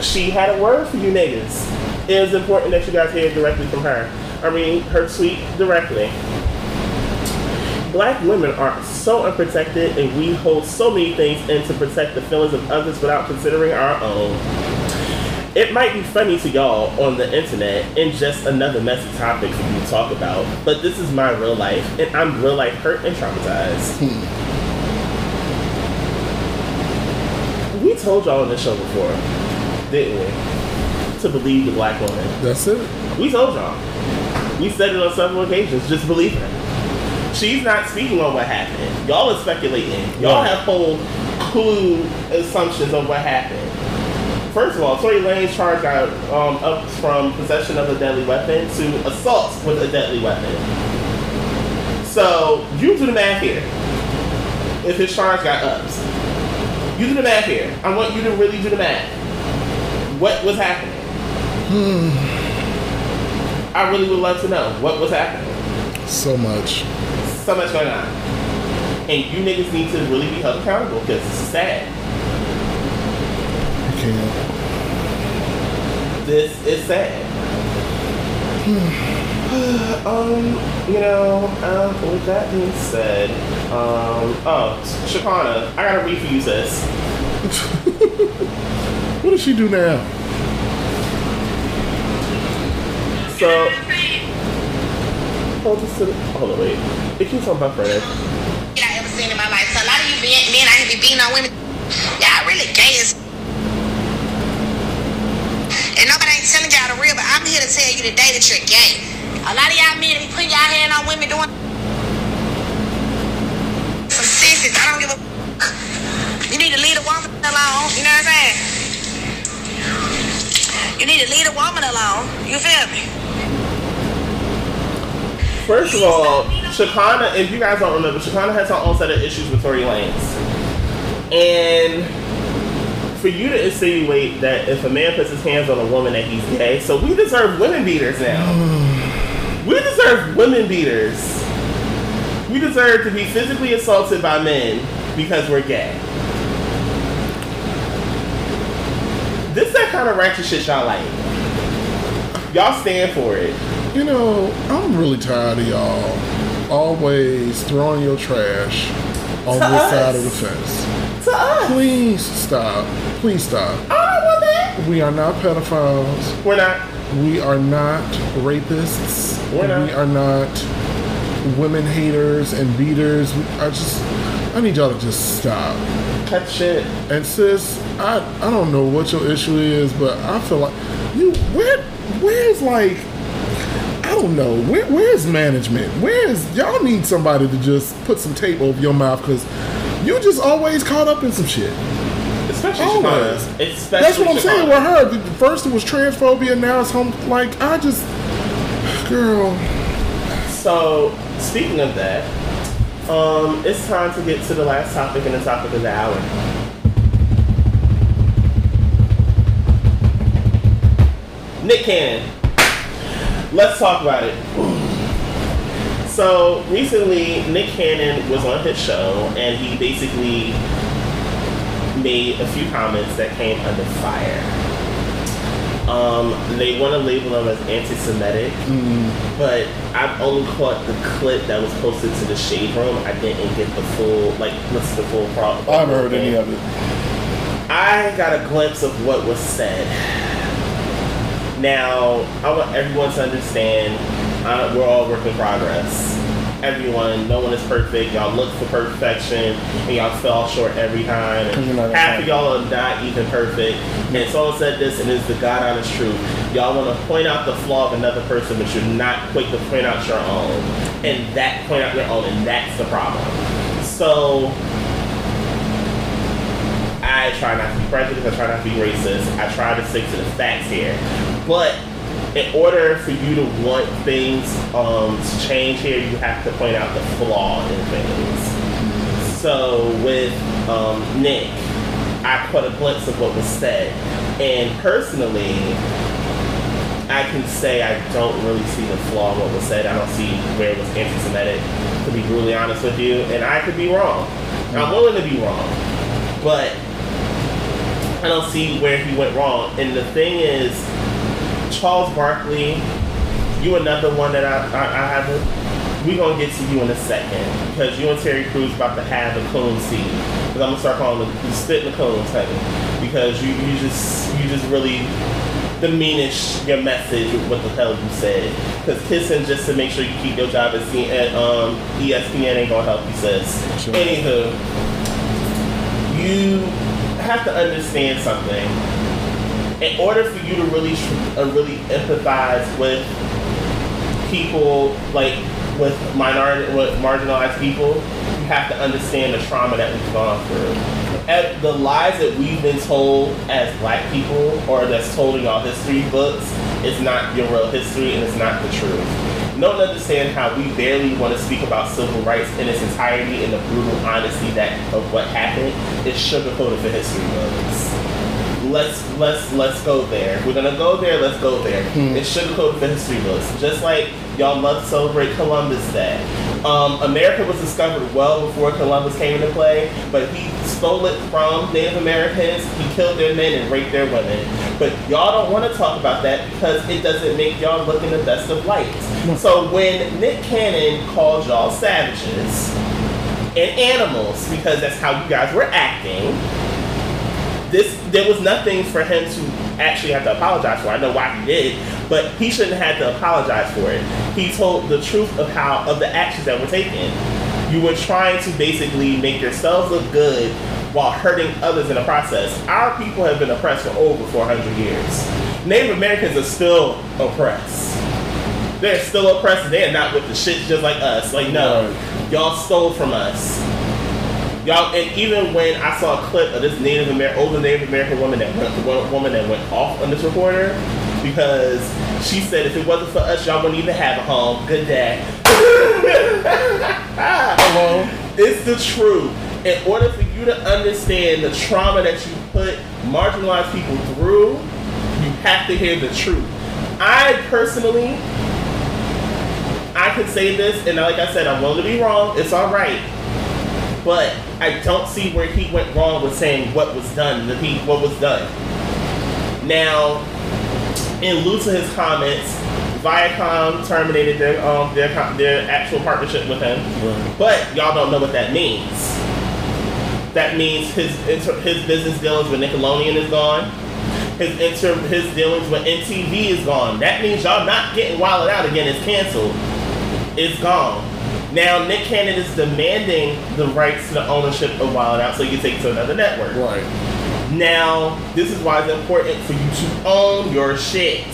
she had a word for you niggas. It was important that you guys hear it directly from her. I mean, her tweet directly. Black women are so unprotected and we hold so many things in to protect the feelings of others without considering our own. It might be funny to y'all on the internet and just another messy topic for you to talk about, but this is my real life and I'm real life hurt and traumatized. Hmm. We told y'all on this show before, didn't we? To believe the black woman. That's it. We told y'all. We said it on several occasions. Just believe her. She's not speaking on what happened. Y'all are speculating. Y'all have whole clue assumptions of what happened. First of all, Tory Lanez charge got um, up from possession of a deadly weapon to assault with a deadly weapon. So you do the math here. If his charge got ups, you do the math here. I want you to really do the math. What was happening? I really would love to know what was happening. So much. So much going on. And you niggas need to really be held accountable because this is sad. Can't. This is sad. [sighs] um, you know, um, with that being said, um, oh, Shakana, I gotta read for you, sis. [laughs] What does she do now? So, hold this the, hold on, wait. It keeps on buffering. I ever seen in my life. So a lot of you men, men out here be beating on women. Y'all really gay as. And nobody ain't telling y'all the real, but I'm here to tell you today that you're gay. A lot of y'all men be putting y'all hand on women doing some sissies. I don't give a. You need to leave a woman alone. You know what I'm saying? You need to leave a woman alone. You feel me? First of all, Shakana, if you guys don't remember, Shakana has her own set of issues with Tory Lanez. And for you to insinuate that if a man puts his hands on a woman that he's gay, so we deserve women beaters now. [sighs] we deserve women beaters. We deserve to be physically assaulted by men because we're gay. This that kind of ratchet shit y'all like. Y'all stand for it. You know, I'm really tired of y'all always throwing your trash on To this us. side of the fence. To us. Please stop. Please stop. Oh, I don't want that. We are not pedophiles. We're not. We are not rapists. We're not. We are not women haters and beaters. I just, I need y'all to just stop. Cut shit. And sis, I, I don't know what your issue is, but I feel like you where where's like I don't know where where's management? Where's y'all need somebody to just put some tape over your mouth because you just always caught up in some shit. Especially Always. Shakana. Especially That's what I'm saying with her. First it was transphobia, now it's home. Like I just, girl, So, speaking of that, um, it's time to get to the last topic and the topic of the hour. Nick Cannon. Let's talk about it. So, recently, Nick Cannon was on his show and he basically made a few comments that came under fire. Um, they want to label them as anti-Semitic, but I've only caught the clip that was posted to the shade room. I didn't get the full, like, to the full problem. I haven't heard any of it. I got a glimpse of what was said. Now, I want everyone to understand uh, we're all work in progress. Everyone, no one is perfect. Y'all look for perfection, and y'all fell short every time. Cause you're not And half of y'all are not even perfect. And someone said this, and it's the God honest truth. Y'all want to point out the flaw of another person, but you're not quick to point out your own. And that point out your own, and that's the problem. So I try not to be prejudiced. I try not to be racist. I try to stick to the facts here. But in order for you to want things um, to change here, you have to point out the flaw in things. So with um, Nick, I caught a glimpse of what was said, and personally, I can say I don't really see the flaw in what was said. I don't see where it was anti-Semitic, to be brutally honest with you, and I could be wrong. I'm willing to be wrong, but I don't see where he went wrong. And the thing is, Charles Barkley, you another one that I, I, I haven't. We gonna get to you in a second because you and Terry Crews about to have a coon seed. Because I'm gonna start calling the, the spit the coons, honey. Because you, you just you just really diminish your message with what the hell you said. Because kissing just to make sure you keep your job at, C- at um, ESPN ain't gonna help you, sis. Sure. Anywho, you have to understand something. In order for you to really, uh, really empathize with people, like with minority, with marginalized people, you have to understand the trauma that we've gone through. And the lies that we've been told as black people, or that's told in our history books, is not your real history and it's not the truth. One understand how we barely want to speak about civil rights in its entirety and the brutal honesty that of what happened is sugarcoated for history books let's let's let's go there. We're gonna go there. Let's go there. It's sugarcoated for history books, just like y'all love to celebrate Columbus Day. Um, America was discovered well before Columbus came into play, but he stole it from Native Americans. He killed their men and raped their women. But y'all don't want to talk about that because it doesn't make y'all look in the best of lights. So when Nick Cannon calls y'all savages and animals, because that's how you guys were acting this there was nothing for him to actually have to apologize for. I know why he did, but he shouldn't have had to apologize for it. He told the truth of how of the actions that were taken. You were trying to basically make yourselves look good while hurting others in the process. Our people have been oppressed for over 400 years. Native Americans are still oppressed. They're still oppressed. They're not with the shit just like us. Like no, y'all stole from us. Y'all, and even when I saw a clip of this Native American, older Native American woman that went, one woman that went off on this reporter because she said if it wasn't for us, y'all wouldn't even have a home. Good day. [laughs] Hello. It's the truth. In order for you to understand the trauma that you put marginalized people through, you have to hear the truth. I personally, I could say this, and like I said, I'm willing to be wrong. It's all right, but I don't see where he went wrong with saying what was done. The he what was done. Now, in lieu to his comments, Viacom terminated their um their their actual partnership with him. But y'all don't know what that means. That means his inter- his business dealings with Nickelodeon is gone. His inter his dealings with MTV is gone. That means y'all not getting Wild Out again. It's canceled. It's gone. Now Nick Cannon is demanding the rights to the ownership of Wild Out so you can take it to another network. Right. Now, this is why it's important for you to own your shit.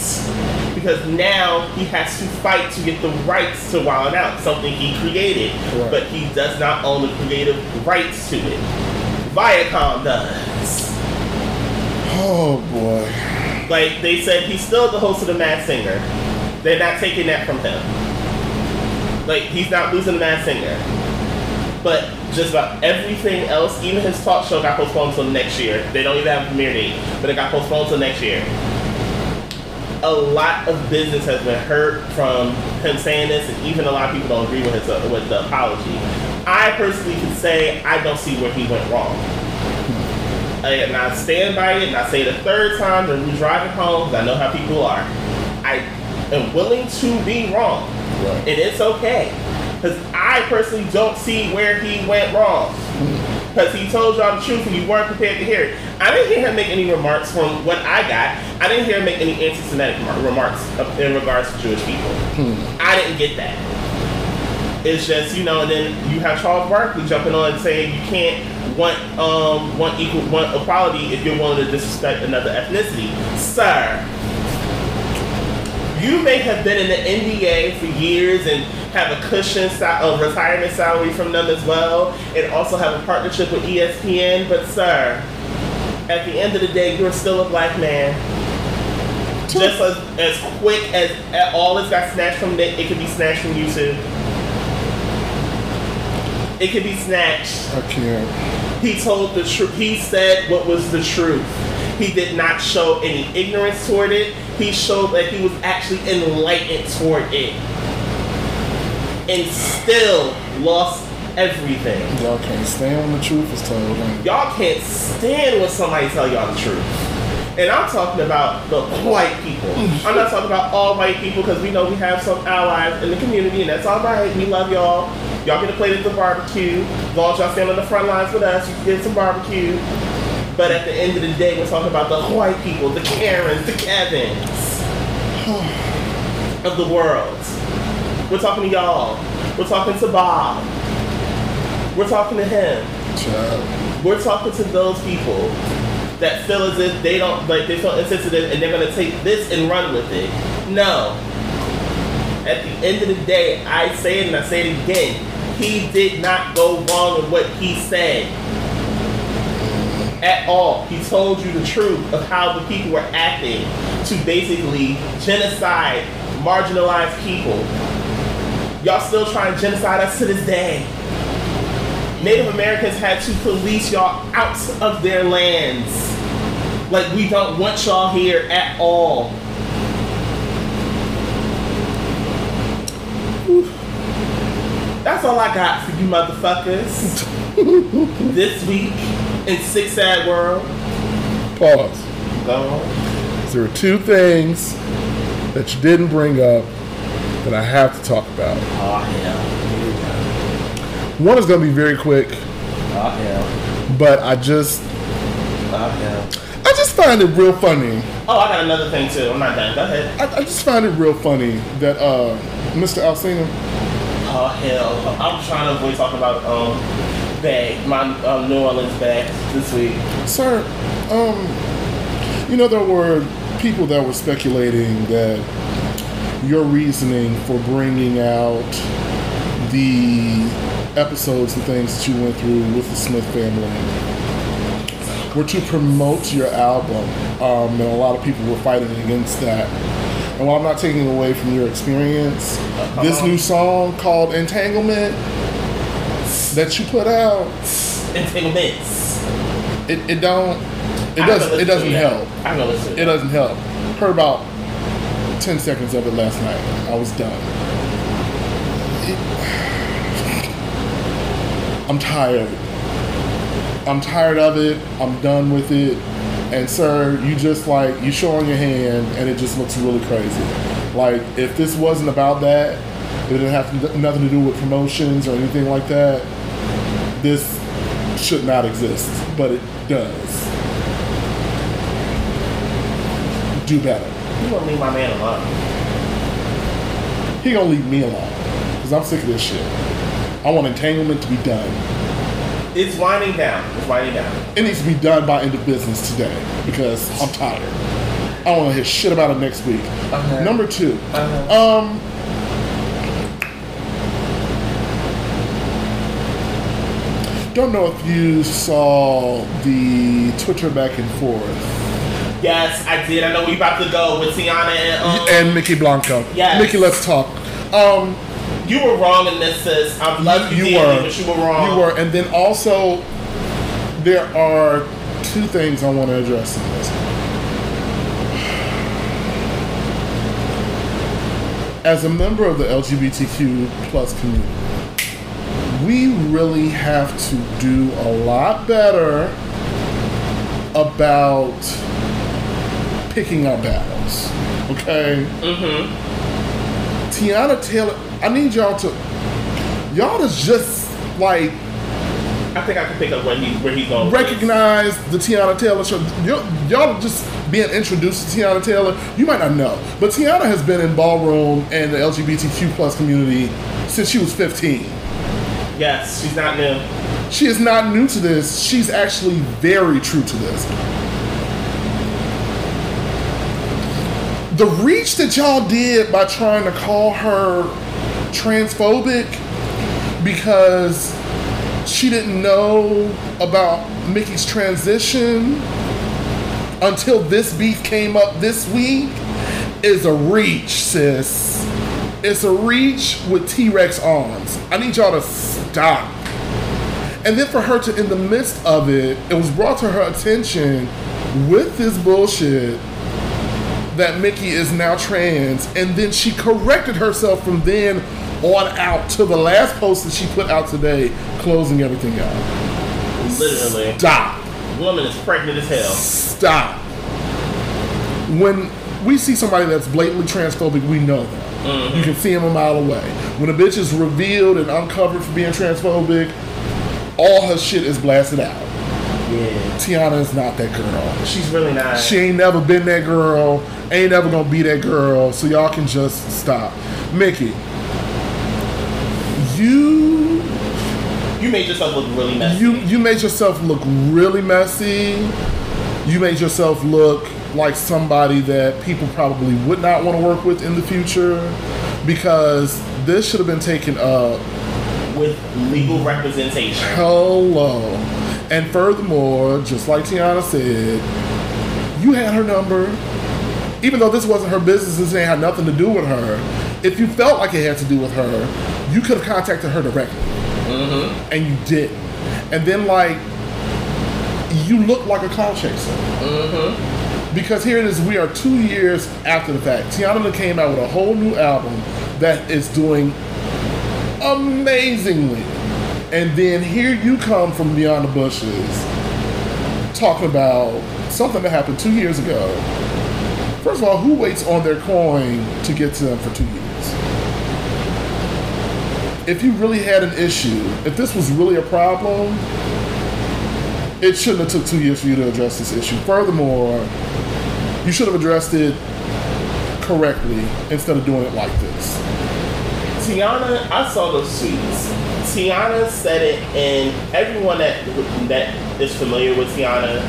Because now he has to fight to get the rights to Wild Out, something he created. Right. But he does not own the creative rights to it. Viacom does. Oh boy. Like they said, he's still the host of The Masked Singer. They're not taking that from him. Like he's not losing The Masked Singer. But just about everything else, even his talk show got postponed until next year. They don't even have a premiere date, but it got postponed until next year. A lot of business has been hurt from him saying this, and even a lot of people don't agree with his uh, with the apology. I personally can say I don't see where he went wrong. And I stand by it, and I say it a third time that we driving home, I know how people are. I am willing to be wrong, Right. and it's okay. Because I personally don't see where he went wrong. Because he told y'all the truth and you weren't prepared to hear it. I didn't hear him make any remarks from what I got. I didn't hear him make any anti Semitic remarks in regards to Jewish people. I didn't get that. It's just, you know, and then you have Charles Barkley jumping on and saying you can't want um want equal want equality if you're willing to disrespect another ethnicity. Sir, you may have been in the NBA for years and have a cushion sal- a retirement salary from them as well, and also have a partnership with ESPN. But sir, at the end of the day, you're still a black man. Just as, as quick as all this got snatched from Nick, it could be snatched from you too. It could be snatched. I can't. He told the truth. He said what was the truth. He did not show any ignorance toward it. He showed that he was actually enlightened toward it. And still lost everything. Y'all can't stand when the truth is told. and- Y'all can't stand when somebody tell y'all the truth. And I'm talking about the white people. I'm not talking about all white people because we know we have some allies in the community, and that's all right. We love y'all. Y'all get to play at the barbecue. As long as y'all stand on the front lines with us, you can get some barbecue. But at the end of the day, we're talking about the white people, the Karens, the Kevins of the world. We're talking to y'all. We're talking to Bob. We're talking to him. Child. We're talking to those people that feel as if they don't like they feel insensitive and they're gonna take this and run with it. No. At the end of the day, I say it and I say it again. He did not go wrong with what he said. At all. He told you the truth of how the people were acting to basically genocide marginalized people. Y'all still trying to genocide us to this day. Native Americans had to police y'all out of their lands. Like we don't want y'all here at all. That's all I got for you motherfuckers. [laughs] this week in Sick Sad World. Pause. Go on. There are two things that you didn't bring up that I have to talk about. Oh hell. One is going to be very quick, Oh hell. but I just Oh hell. I just find it real funny. Oh, I got another thing too. I'm not done. Go ahead. I, I just find it real funny that uh, Mr. Alsina, Oh hell. I'm trying to avoid talking about um bag, my um, New Orleans bag this week. sir, um, you know there were people that were speculating that your reasoning for bringing out the episodes and things that you went through with the Smith family were to promote your album, um, and a lot of people were fighting against that. And while I'm not taking away from your experience, this new song called Entanglement that you put out, Entanglements. it, it don't it does haven't it doesn't help. I haven't listened. It doesn't help. Heard about ten seconds of it last night. I was done. It- [sighs] I'm tired. I'm tired of it. I'm done with it. And sir, you just like you showing your hand, and it just looks really crazy. Like if this wasn't about that, it didn't have to, nothing to do with promotions or anything like that. This should not exist, but it does. do better. You gonna leave my man alone? He gonna leave me alone because I'm sick of this shit. I want entanglement to be done. It's winding down. It's winding down. It needs to be done by end of business today because I'm tired. I don't want to hear shit about it next week. Okay. Number 2 Uh-huh. um, don't know if you saw the Twitter back and forth Yes, I did. I know we about to go with Teyana and um, and Mykki Blanco. Yes. Mykki, let's talk. Um, you were wrong in this, sis. I love you, you dearly, were, but you were wrong. You were, and then also there are two things I want to address in this. As a member of the LGBTQ plus community, we really have to do a lot better about picking our battles. Okay? Mm-hmm. Teyana Taylor, I need y'all to y'all to just like I think I can pick up where he where he's going. recognize the Teyana Taylor show. Y'all, y'all just being introduced to Teyana Taylor, you might not know, but Teyana has been in ballroom and the LGBTQ plus community since she was 15. Yes, she's not new. She is not new to this. She's actually very true to this. The reach that y'all did by trying to call her transphobic because she didn't know about Mykki's transition until this beef came up this week is a reach, sis. It's a reach with T Rex arms. I need y'all to stop. And then for her to, in the midst of it, it was brought to her attention with this bullshit that Mykki is now trans, and then she corrected herself from then on out to the last post that she put out today, closing everything out. Literally, Stop. woman is pregnant as hell. Stop. When we see somebody that's blatantly transphobic, we know that. You can see him a mile away. When a bitch is revealed and uncovered for being transphobic, all her shit is blasted out. Yeah, Teyana is not that girl. she's really not. She ain't never been that girl, ain't never gonna be that girl, so y'all can just stop. Mykki, you you made yourself look really messy. you you made yourself look really messy. You made yourself look like somebody that people probably would not want to work with in the future because this should have been taken up with legal representation. hello. And furthermore, just like Teyana said, you had her number. Even though this wasn't her business, this ain't had nothing to do with her. If you felt like it had to do with her, you could have contacted her directly. Mm-hmm. And you didn't. And then, like, you look like a cloud chaser. Mm-hmm. Because here it is, we are two years after the fact. Teyana came out with a whole new album that is doing amazingly. And then here you come from beyond the bushes talking about something that happened two years ago. First of all, who waits on their coin to get to them for two years? If you really had an issue, if this was really a problem, it shouldn't have took two years for you to address this issue. Furthermore, you should have addressed it correctly instead of doing it like this. Teyana, I saw those tweets. Teyana said it, and everyone that that is familiar with Teyana,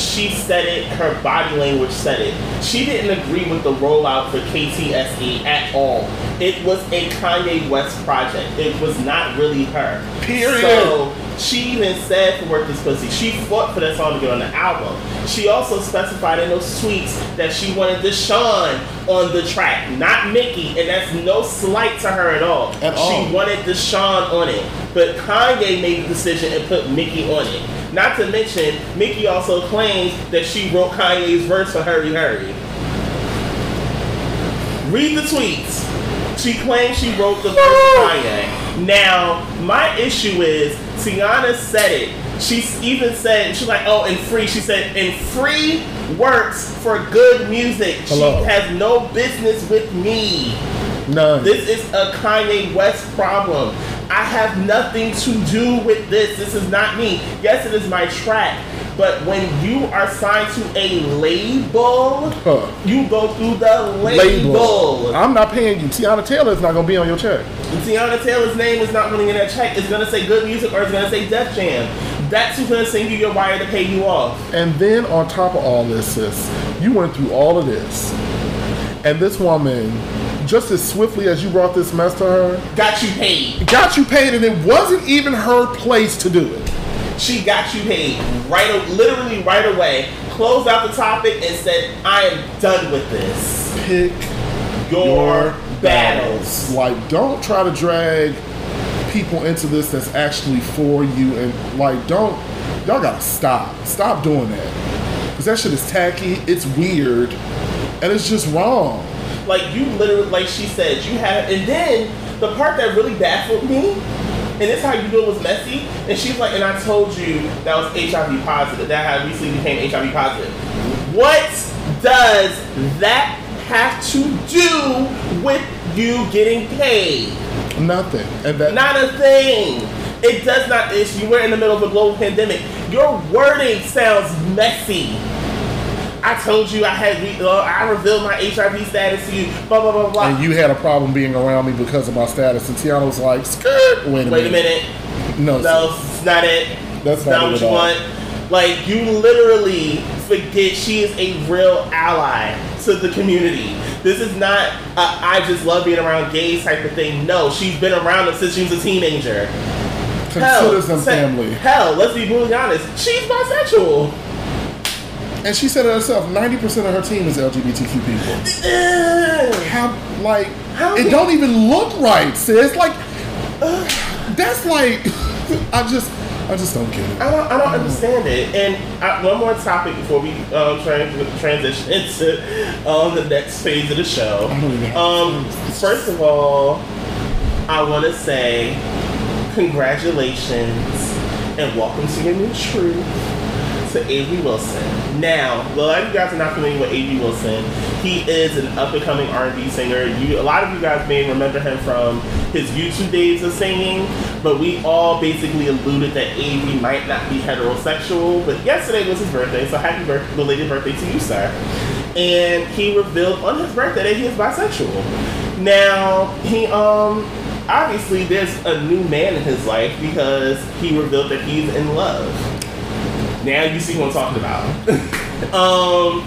she said it. Her body language said it. She didn't agree with the rollout for KTSE at all. It was a Kanye West project. It was not really her. Period. So she even said for Work This Pussy, she fought for that song to get on the album. She also specified in those tweets that she wanted Deshaun on the track, not Mykki, and that's no slight to her at all. At all. She wanted Deshaun on it, but Kanye made the decision and put Mykki on it. Not to mention, Mykki also claims that she wrote Kanye's verse for Hurry Hurry. Read the tweets. She claims she wrote the verse for Kanye. Now, my issue is Teyana said it. She even said she's like, oh, and free. She said, and free works for G.O.O.D. Music. Hello. She has no business with me. None. This is a Kanye West problem. I have nothing to do with this. This is not me. Yes, it is my track. But when you are signed to a label, Huh. you go through the label. I'm not paying you. Teyana Taylor is not gonna be on your check. Teyana Taylor's name is not going to get that check. It's going to say G.O.O.D. Music or it's going to say Def Jam. That's who's going to send you your wire to pay you off. And then on top of all this, sis, you went through all of this, and this woman, just as swiftly as you brought this mess to her, Got you paid. got you paid, and it wasn't even her place to do it. She got you paid right, literally right away. Closed out the topic and said, "I am done with this. Pick Your battles." Like, don't try to drag people into this that's actually for you, and like, don't y'all gotta stop. Stop doing that. Cause that shit is tacky. It's weird, and it's just wrong. Like you literally, like she said, you have. and then the part that really baffled me, and this how you know it was messy. And she's like, and I told you that was HIV positive. That I recently became HIV positive. What does that have to do with you getting paid? Nothing. And that Not a thing. It does not. It's, you were in the middle of a global pandemic. Your wording sounds messy. I told you I had. Uh, I revealed my HIV status to you. Blah blah blah blah. and you had a problem being around me because of my status. And Teyana was like, skirt. Wait a Wait a minute. minute. No, No, it's not it. That's not not what you all. want. Like you literally forget she is a real ally to the community. This is not a, I just love being around gays type of thing. No, she's been around them since she was a teenager. Consider them say- family. Hell, let's be brutally honest. She's bisexual. And she said it herself. Ninety percent of her team is LGBTQ people. How like How it don't even look right, sis. Like that's like [laughs] I just I just don't get it. I don't, I don't understand it. And I, one more topic before we um, tran- transition into um, the next phase of the show. I don't even have Um, first of all, I want to say congratulations and welcome to your new truth to Avery Wilson. Now, a lot of you guys are not familiar with Avery Wilson. He is an up and coming R&B singer. You, a lot of you guys may remember him from his YouTube days of singing, but we all basically alluded that Avery might not be heterosexual. But yesterday was his birthday, so happy birth- belated birthday to you, sir. And he revealed on his birthday that he is bisexual. Now, he um obviously there's a new man in his life because he revealed that he's in love. Now you see who I'm talking about. [laughs] um,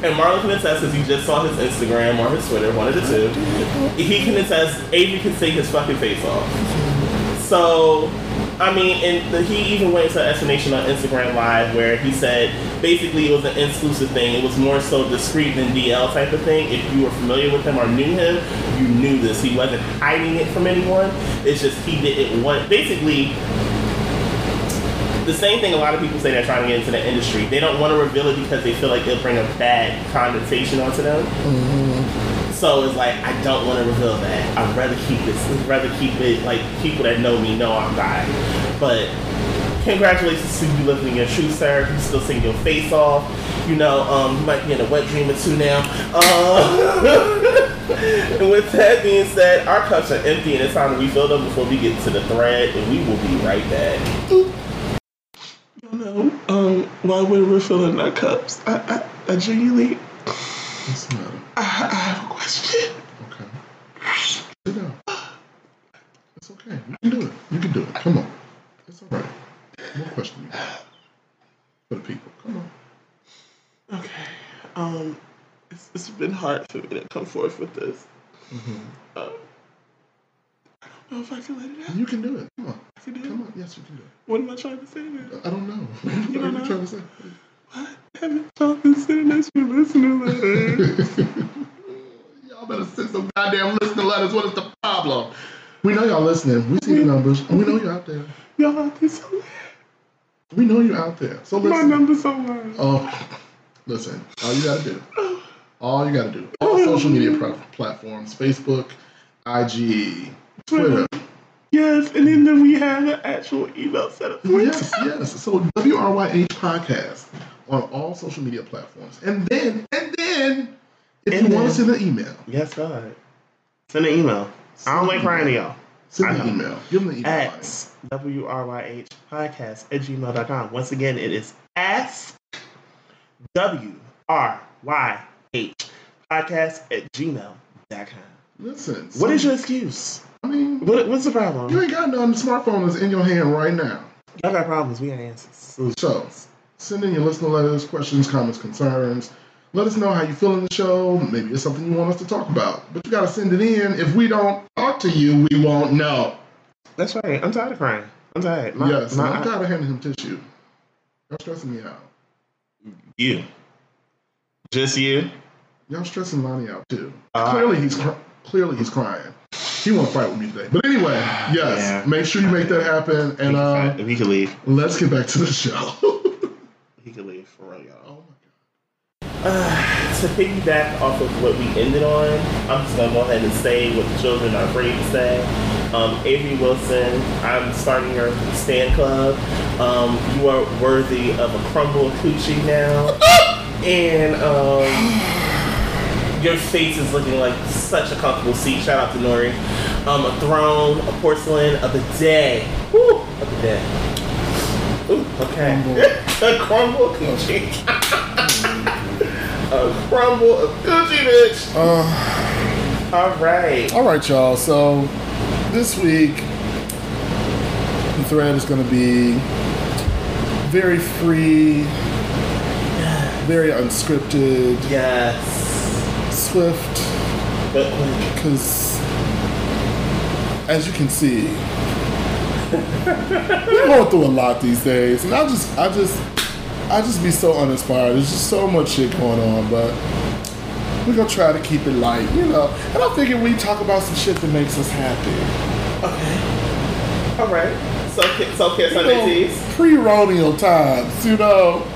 and Marlon can attest because he just saw his Instagram or his Twitter, one of the two. He can attest. Avery can take his fucking face off. So, I mean, and the, he even went into an explanation on Instagram Live where he said basically it was an exclusive thing. It was more so discreet than DL type of thing. If you were familiar with him or knew him, you knew this. He wasn't hiding it from anyone. It's just he didn't want. Basically, the same thing a lot of people say they're trying to get into the industry. They don't want to reveal it because they feel like it'll bring a bad connotation onto them. So it's like I don't want to reveal that. I'd rather keep this. I'd rather keep it like people that know me know I'm bi. But congratulations to you living your truth, sir. You still seeing your face off. You know, um, you might be in a wet dream or two now. Uh, [laughs] and with that being said, our cups are empty and it's time to refill them before we get to the thread, and we will be right back. While we're refilling our cups, I, I, I genuinely, What's the matter? I, I have a question. Okay. Sit down. It's okay. You can do it. You can do it. Come on. It's all right. What question you got for the people? Come on. Okay. Um, it's, it's been hard for me to come forth with this. Um, Know if I can let it out. You can do it. Come on. I can do Come it. on. Yes, you can do it. What am I trying to say now? I don't know. You what are don't you know? trying to say? What? Haven't y'all been us your listener letters? y'all better send some goddamn listener letters. What is the problem? We know y'all listening. We see the numbers. And we know you're out there. y'all out there so We know you're out there. So listen. My number's so low. Oh, listen. All you gotta do. All you gotta do. All social media platforms: Facebook, IG, Twitter. Yes, and then, then we have an actual email set up. for you. Yes, yes. So WRYH podcast on all social media platforms. And then, and then, if And you want to send an email, Yes, God. Send an email. I don't like crying to y'all. send an email. Give them the email. At WRYH podcast at gmail.com. Once again, it is ask W R Y H podcast at gmail.com. Listen. What is your excuse? I mean, What, what's the problem? you ain't got none. The smartphone is in your hand right now. Y'all got problems. We got answers. So, send in your listener letters, questions, comments, concerns. Let us know how you feel in the show. Maybe it's something you want us to talk about. But you got to send it in. If we don't talk to you, we won't know. That's right. I'm tired of crying. I'm tired. My, yes, my, I'm tired of handing him tissue. Y'all stressing me out. you. Just you. Y'all stressing Lonnie out too. Uh, clearly he's cr- clearly he's crying. He won't fight with me today. But anyway, yes, Yeah. make sure you make that happen. And uh, if he could leave, let's get back to the show. [laughs] he can leave for real, y'all. oh my god. Uh, to piggyback off of what we ended on, I'm just gonna go ahead and say what the children are afraid to say. Um, Avery Wilson, I'm starting your stand club. Um, you are worthy of a crumble coochie now, [laughs] and um, your face is looking like such a comfortable seat. Shout out to Nori. Um, a throne, a porcelain of the day. Woo, of the day. Ooh, okay. [laughs] a crumble coochie. [laughs] a crumble of coochie, bitch. Uh, All right. all right, y'all. So this week, the thread is going to be very free, [sighs] very unscripted, Yes. Swift. But because as you can see [laughs] we're going through a lot these days and i just i just i just be so uninspired there's just so much shit going on but we're gonna try to keep it light you know and i figured we talk about some shit that makes us happy okay. All right. So, so care you Sunday know, pre-rodeo times you know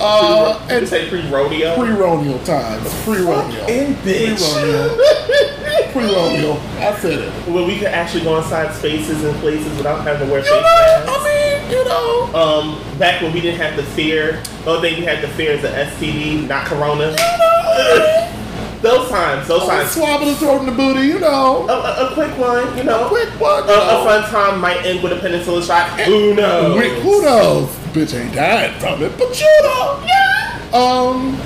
uh and say pre-rodeo? pre-rodeo times pre-rodeo and bitch. pre-rodeo pre-rodeo i said it when we could actually go inside spaces and places without having to wear face You know, masks. I mean, you know, um, back when we didn't have the fear, the only thing we had to fear is the STD, not Corona. those times, those oh, times. swabbing the throat in the booty, you know, A, a, a quick one, you know. a quick one, A, a fun time might end with a penicillin shot. Who knows? Who knows? Bitch ain't dying from it, but you know, yeah. Um,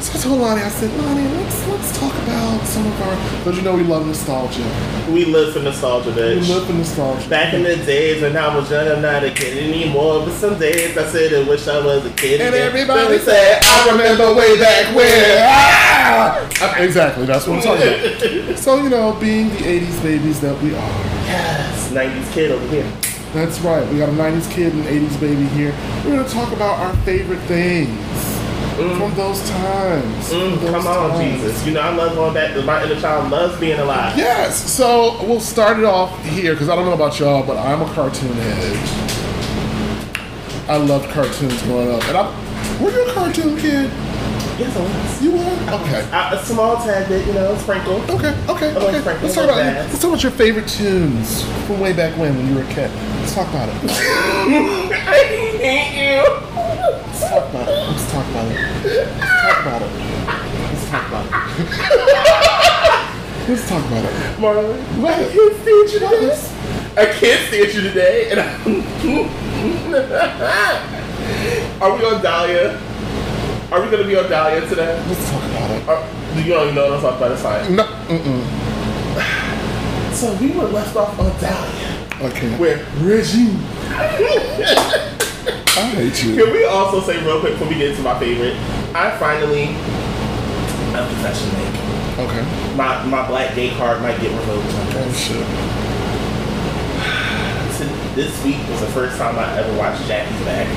so I told Lonnie, I said, Lonnie, let's let's talk about some of our, because you know we love nostalgia. We live for nostalgia, We live for nostalgia. Back in the days when I was young, I'm not a kid anymore. But some days I said I wish I was a kid. And again. everybody said, I remember way back when. [laughs] Ah! Exactly, that's what I'm talking about. [laughs] So, you know, being the 80s babies that we are. Yes, 90s kid over here. That's right. We got a 90s kid and 80s baby here. We're going to talk about our favorite things from those times. Mm, from those come on, times. Jesus. You know, I love going back. To my inner child loves being alive. Yes. So we'll start it off here because I don't know about y'all, but I'm a cartoon head. I loved cartoons growing up. And I, were you a cartoon kid? Yes, I was. You were? Okay. A, a small tad bit, you know, sprinkle. Okay, okay, okay. Let's talk about let's talk about your favorite tunes from way back when when you were a kid. Let's talk about it. Let's I hate you. talk about it. Let's talk about it. Let's talk about it. Let's talk about it. Let's talk about it. Marlon, What? I can't stand you today. I can't stand you today. And I... [laughs] Are we on Dahlia? Are we gonna be on Dahlia today? Let's talk about it. Are, you don't even know what I'm talking about. It's fine. No, mm-mm. [sighs] So we were left off on Dahlia, Okay. where Reggie. [laughs] I hate you. Can we also say real quick before we get into my favorite? I finally, I'm confession make. Okay. My my black gay card might get revoked. Oh shit. [sighs] This week was the first time I ever watched Jackie's Back.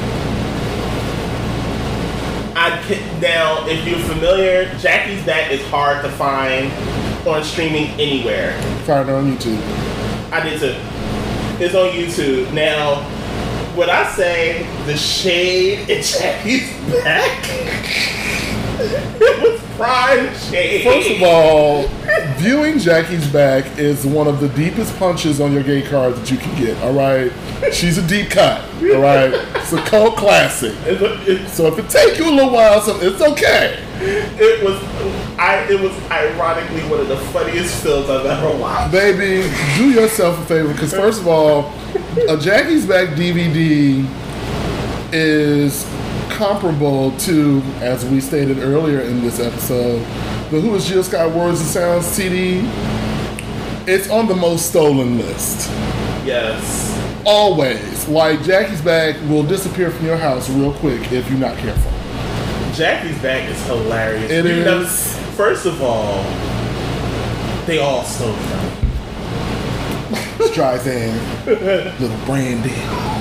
I can, now, if you're familiar, Jackie's Back is hard to find on streaming anywhere. Find it on YouTube. I did too. It's on YouTube. Now, would I say the shade in Jackie's [laughs] back? [laughs] it was First of all, viewing Jackie's back is one of the deepest punches on your gay card that you can get. All right, she's a deep cut. All right, it's a cult classic. So if it take you a little while, so it's okay. it was, I. It was ironically one of the funniest films I've ever watched. Baby, do yourself a favor because first of all, a Jackie's Back DVD is comparable to, as we stated earlier in this episode, the Who is Jill Scott Words and Sounds CD. It's on the most stolen list. Yes. Always. Like Jackie's Back will disappear from your house real quick if you're not careful. Jackie's Back is hilarious. It You know, first of all, they all stole from. Streisand, [laughs] Little Brandy,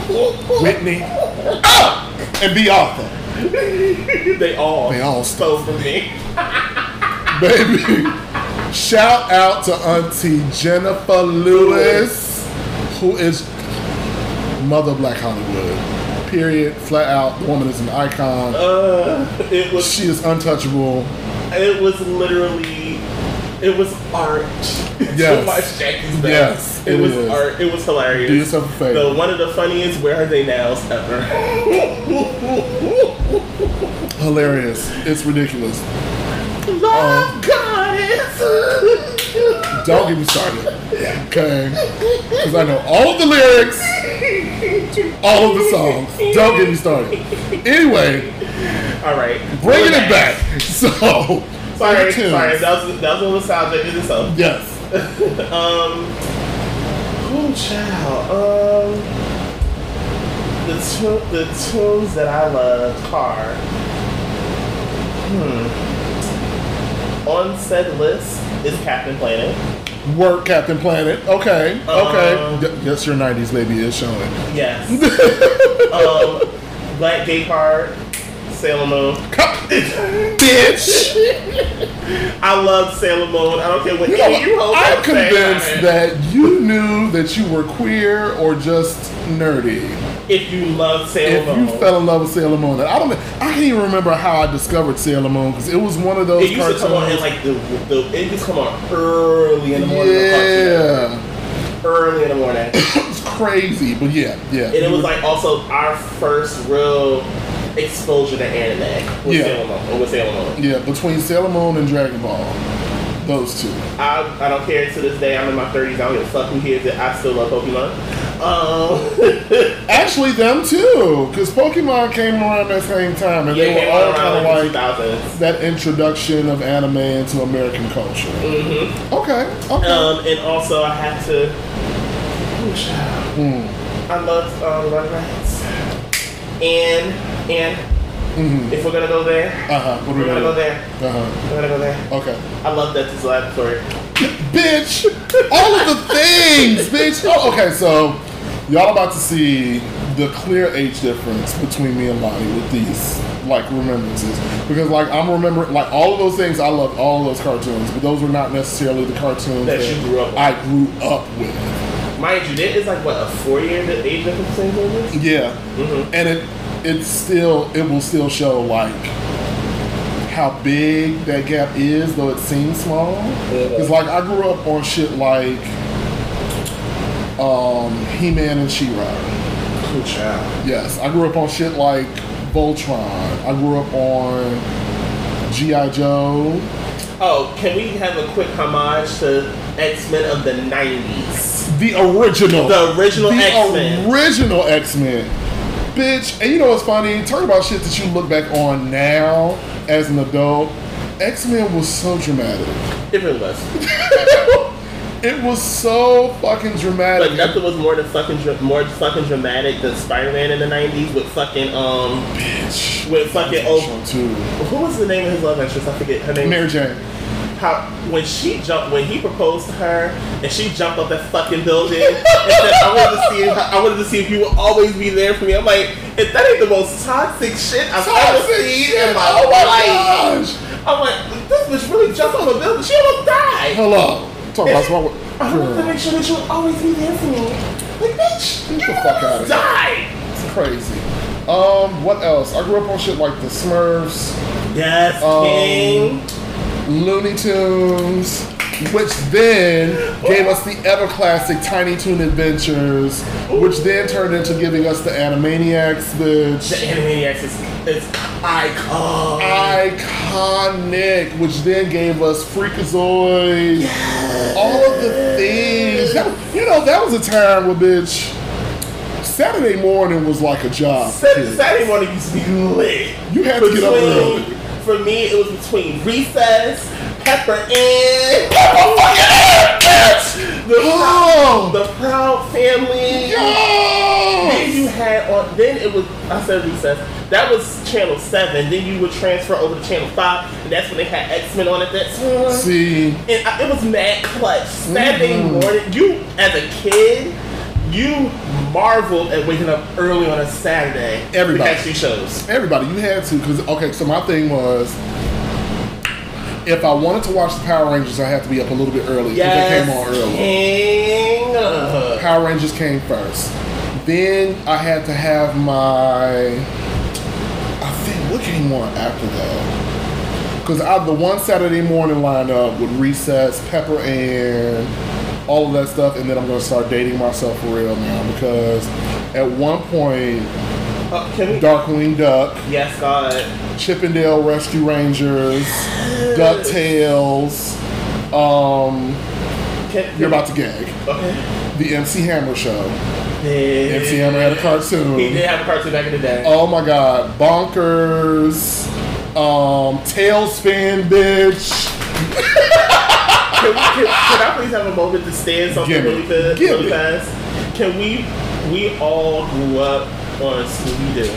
Whitney, ah! and Bea Arthur. They all They all stole from me. [laughs] Baby, shout out to Auntie Jennifer Lewis, who is mother Black Hollywood. Period. Flat out. The woman is an icon. Uh, it was She is untouchable. it was literally it was art. Yes. [laughs] watch Jackie's Back. Yes, it, it was is. art. It was hilarious. Do yourself a favor. The one of the funniest where are they nows ever. [laughs] Hilarious. It's ridiculous. Love um, goddess. [laughs] Don't get me started. Okay? Because I know all of the lyrics, all of the songs. Don't get me started. Anyway, All right, bringing it back. So, Sorry, sorry. That was that was a little nostalgic in itself. Yes. [laughs] Um, oh child. Um, the tu- the tunes that I love are. Hmm. On said list is Captain Planet. Work Captain Planet. Okay. Okay. Um, yes, your 90s baby is showing. Yes. [laughs] um, Black Gay Card. Sailor Moon. Bitch! I love Sailor Moon. I don't care what You know, you hoes I'm convinced that you knew that you were queer or just nerdy. if you love Sailor If Moon, you fell in love with Sailor Moon, and I don't, I can't even remember how I discovered Sailor Moon because it was one of those it used cartoons. to come on in like the, the it used to come on early in the morning. yeah, early in the morning, [coughs] it's crazy, but yeah, yeah. and it was like also our first real exposure to anime with Yeah. Sailor Moon. Or with Sailor Moon. yeah, between Sailor Moon and Dragon Ball, those two. I, I don't care to this day. I'm in my 30s. I don't give a fuck who hears it. I still love Pokemon. Um, [laughs] Actually, them too, because Pokemon came around that same time, and yeah, they were all kind of like like the 2000s. that introduction of anime into American culture. Mm-hmm. Okay, okay. Um, and also I have to. Oh, child. Hmm. I love um, Rugrats. And and Mhm. if we're gonna go there, Uh huh. What are we we're gonna go there. Uh huh. We're gonna go there. Okay. I love Dexter's Laboratory. bitch. All of the things, bitch. Oh, okay, so y'all about to see the clear age difference between me and Lonnie with these like remembrances because like I'm remembering like all of those things. I love all those cartoons, but those were not necessarily the cartoons That you grew up with. I grew up with. Mind you, there is like what a four year age difference. Yeah, Mhm. and it it's still it will still show like how big that gap is, though it seems small. Because like I grew up on shit like um, He-Man and She-Ra. Cool child. Yes, I grew up on shit like Voltron. I grew up on G.I. Joe. Oh, can we have a quick homage to X Men of the '90s? The original. The original X-Men. The original X-Men. Bitch, and you know what's funny? Talk about shit that you look back on now as an adult. X-Men was so dramatic. It really was. it was so fucking dramatic. But nothing was more than fucking more fucking dramatic than Spider Man in the '90s with fucking um Bitch. with fucking oh too. who was the name of his love interest? I forget her name. Mary Jane. How when she jumped when he proposed to her and she jumped off that fucking building and said I wanted to see if, I wanted to see if you would always be there for me. I'm like, if that ain't the most toxic shit I've ever Toxic seen shit. in my Oh my life. gosh. I'm like, this bitch really jumped off a building. She almost died. Hello. Talk about smart. [laughs] I wanted to make sure that you would always be there for me. Like, bitch, Get you the fuck outta almost here. died. It's crazy. Um, what else? I grew up on shit like the Smurfs, Yes, Um, King. Looney Tunes, which then gave us the ever classic Tiny Toon Adventures, which then turned into giving us the Animaniacs, bitch. The Animaniacs is, is icon. iconic, which then gave us Freakazoid, all of the things. That, you know, that was a time where bitch Saturday morning was like a job. Saturday. Saturday morning used to be lit. You had to get up early. For me, it was between recess, Pepper Ann the, Oh! the Proud Family. Then you had on. Then it was. I said recess. That was channel seven. Then you would transfer over to channel five, and that's when they had X Men on at that time. See, and I, it was mad clutch. Saturday Mhm. morning, you as a kid, you marveled at waking up early on a Saturday Everybody. to catch shows. everybody, you had to because okay. So my thing was, if I wanted to watch the Power Rangers, I had to be up a little bit early because Yes, they came on early. King. Uh, Power Rangers came first. Then I had to have my. I think what came on after that? Because I the one Saturday morning lineup with Recess, Pepper, and all of that stuff, and then I'm gonna start dating myself for real now because at one point, uh, can we? Darkwing Duck, Yes, God. Chip 'n Dale Rescue Rangers, Ducktales. Um, Can, you're about to gag. Okay. The MC Hammer Show. Yeah. MC Hammer had a cartoon. He did have a cartoon back in the day. Oh my god, bonkers, um, TaleSpin, bitch. [laughs] Can, can, can I please have a moment to stand something Give really, fa- Give really fast? Can we? We all grew up on Scooby Doo,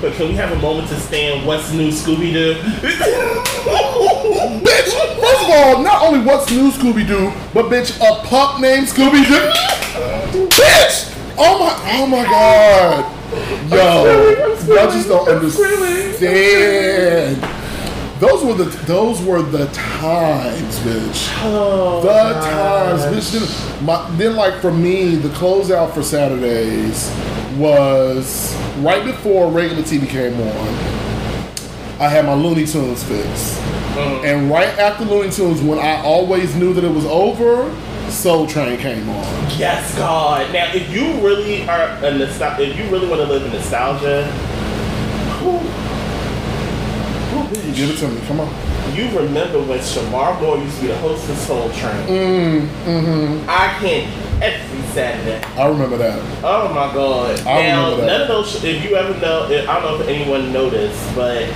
but can we have a moment to stand? What's new, Scooby Doo? [laughs] Bitch, first of all, not only what's new Scooby Doo, but bitch, a pup named Scooby Doo. bitch! Oh my, oh my god. Yo, y'all just don't understand. Those were the those were the times, bitch. oh, The gosh. times, bitch. Then, my, then, like for me, the closeout for Saturdays was right before regular TV came on. I had my Looney Tunes fix, Mhm. and right after Looney Tunes, when I always knew that it was over, Soul Train came on. Yes, God. Now, if you really are a nostalgia, if you really want to live in nostalgia, whew, Give it to me, come on. You remember when Shemar Moore used to be the host of Soul Train? Mm, mm-hmm. I can't every Saturday. I remember that. Oh my God! I now, remember that. none of those. If you ever know, I don't know if anyone noticed, but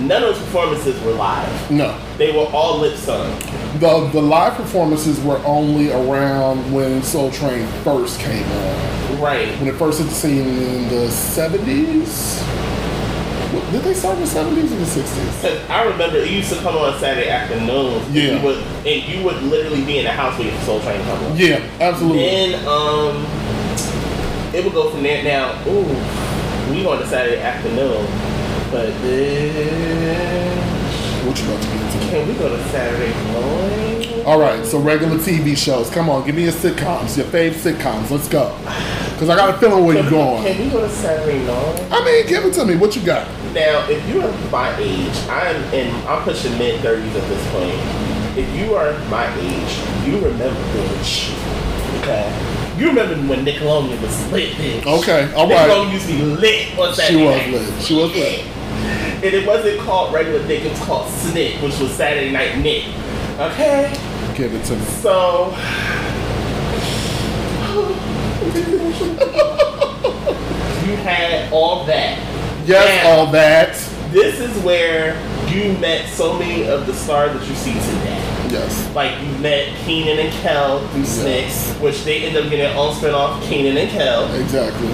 none of those performances were live. No, They were all lip sung. the the live performances were only around when Soul Train first came on. Right. when it first hit the scene in the 70s. Did they start in the 70s or the 60s? 'Cause I remember it used to come on Saturday afternoons. and Yeah. You would, and you would literally be in the house waiting for Soul Train to come on. Yeah, absolutely. Then um, it would go from there. Now, ooh, we on the Saturday afternoon, but then What you about to get into? can we go to Saturday morning? All right, so regular TV shows. Come on, give me your sitcoms, your fave sitcoms. Let's go. Because I got a feeling where you're going. Can we go to Saturday night? I mean, give it to me. What you got? Now, if you are my age, I'm in. I'm pushing mid thirties at this point. If you are my age, you remember bitch. Okay. You remember when Nickelodeon was lit, bitch. Okay, all right. Nickelodeon used to be lit on She Saturday was lit. She was lit. And it wasn't called regular Nick, it was called Snick, which was Saturday Night Nick. Okay? Give it to me. So. [sighs] [laughs] you had all that. Yes, Now, all that. This is where you met so many of the stars that you see today. Yes. Like you met Kenan and Kel through Snicks, which they ended up getting their own spinoff, Kenan and Kel. Exactly.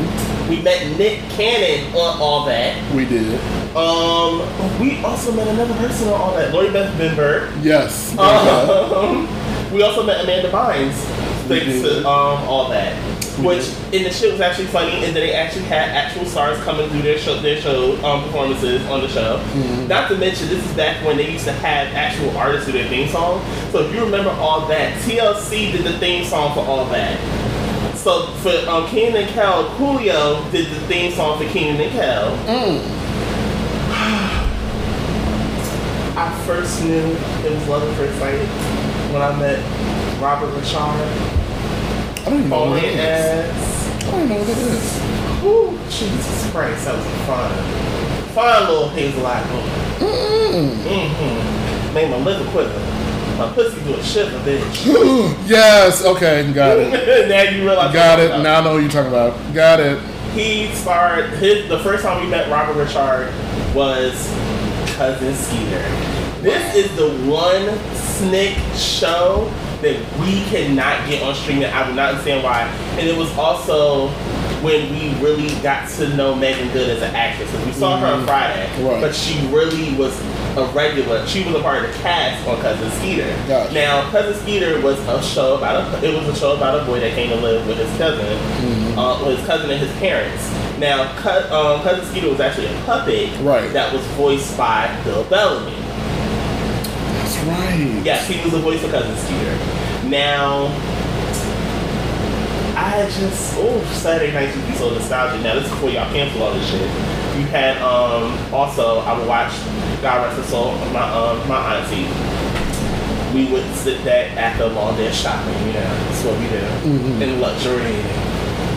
We met Nick Cannon on all that. We did. Um, we also met another person on all that, Lori Beth Denberg. Yes. Um, [laughs] we also met Amanda Bynes, thanks did. to um, all that. Which in the shit was actually funny, and then they actually had actual stars coming through their show, their show um, performances on the show. Mhm. Not to mention, this is back when they used to have actual artists do their theme song. So if you remember all that, TLC did the theme song for all that. So for um, Kenan and Kel, Coolio did the theme song for Kenan and Kel. Mm. [sighs] I first knew it was love at first sight when I met Robert Richard. I don't even know what that is. I don't know what that is. Ooh, Jesus Christ, that was fun, fun little hazelite moment. Mm. Mm-hmm. Mmm. Made my liver quiver. My pussy do a shiver, bitch. [gasps] yes. Okay. Got it. [laughs] now you realize. Got it. Now I know what you're talking about. Got it. He starred his the first time we met Robert Richard was Cousin Skeeter. This is the one snick show that we cannot get on streaming. I do not understand why. And it was also when we really got to know Megan Good as an actress. we saw her on Friday, Right. but she really was a regular. She was a part of the cast on Cousin Skeeter. Gotcha. Now, Cousin Skeeter was a show about a. It was a show about a boy that came to live with his cousin, uh, with his cousin and his parents. Now, um, Cousin Skeeter was actually a puppet Right. that was voiced by Bill Bellamy. Right. Yes, he was the voice of Cousin Skeeter. Now, I just oh Saturday nights would be so nostalgic. Now this is before y'all cancel all this shit. You had um also I would watch God rest her soul my um my auntie. We would sit back after a long day of shopping. You know that's what we do in luxury.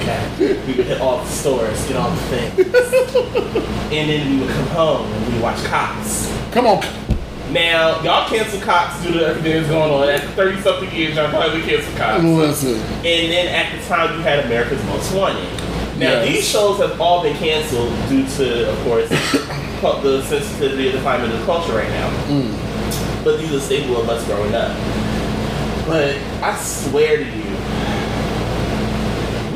Okay, we would hit all the stores, get all the things, [laughs] and then we would come home and we would watch Cops. Come on. Now, y'all cancel Cops due to everything that's going on. After 30 something years, y'all finally cancel Cops. Listen. And then at the time, you had America's Most Wanted. Now, Yes. these shows have all been canceled due to, of course, [coughs] the sensitivity of the climate of the culture right now. Mm. But these are staple of us growing up. But I swear to you,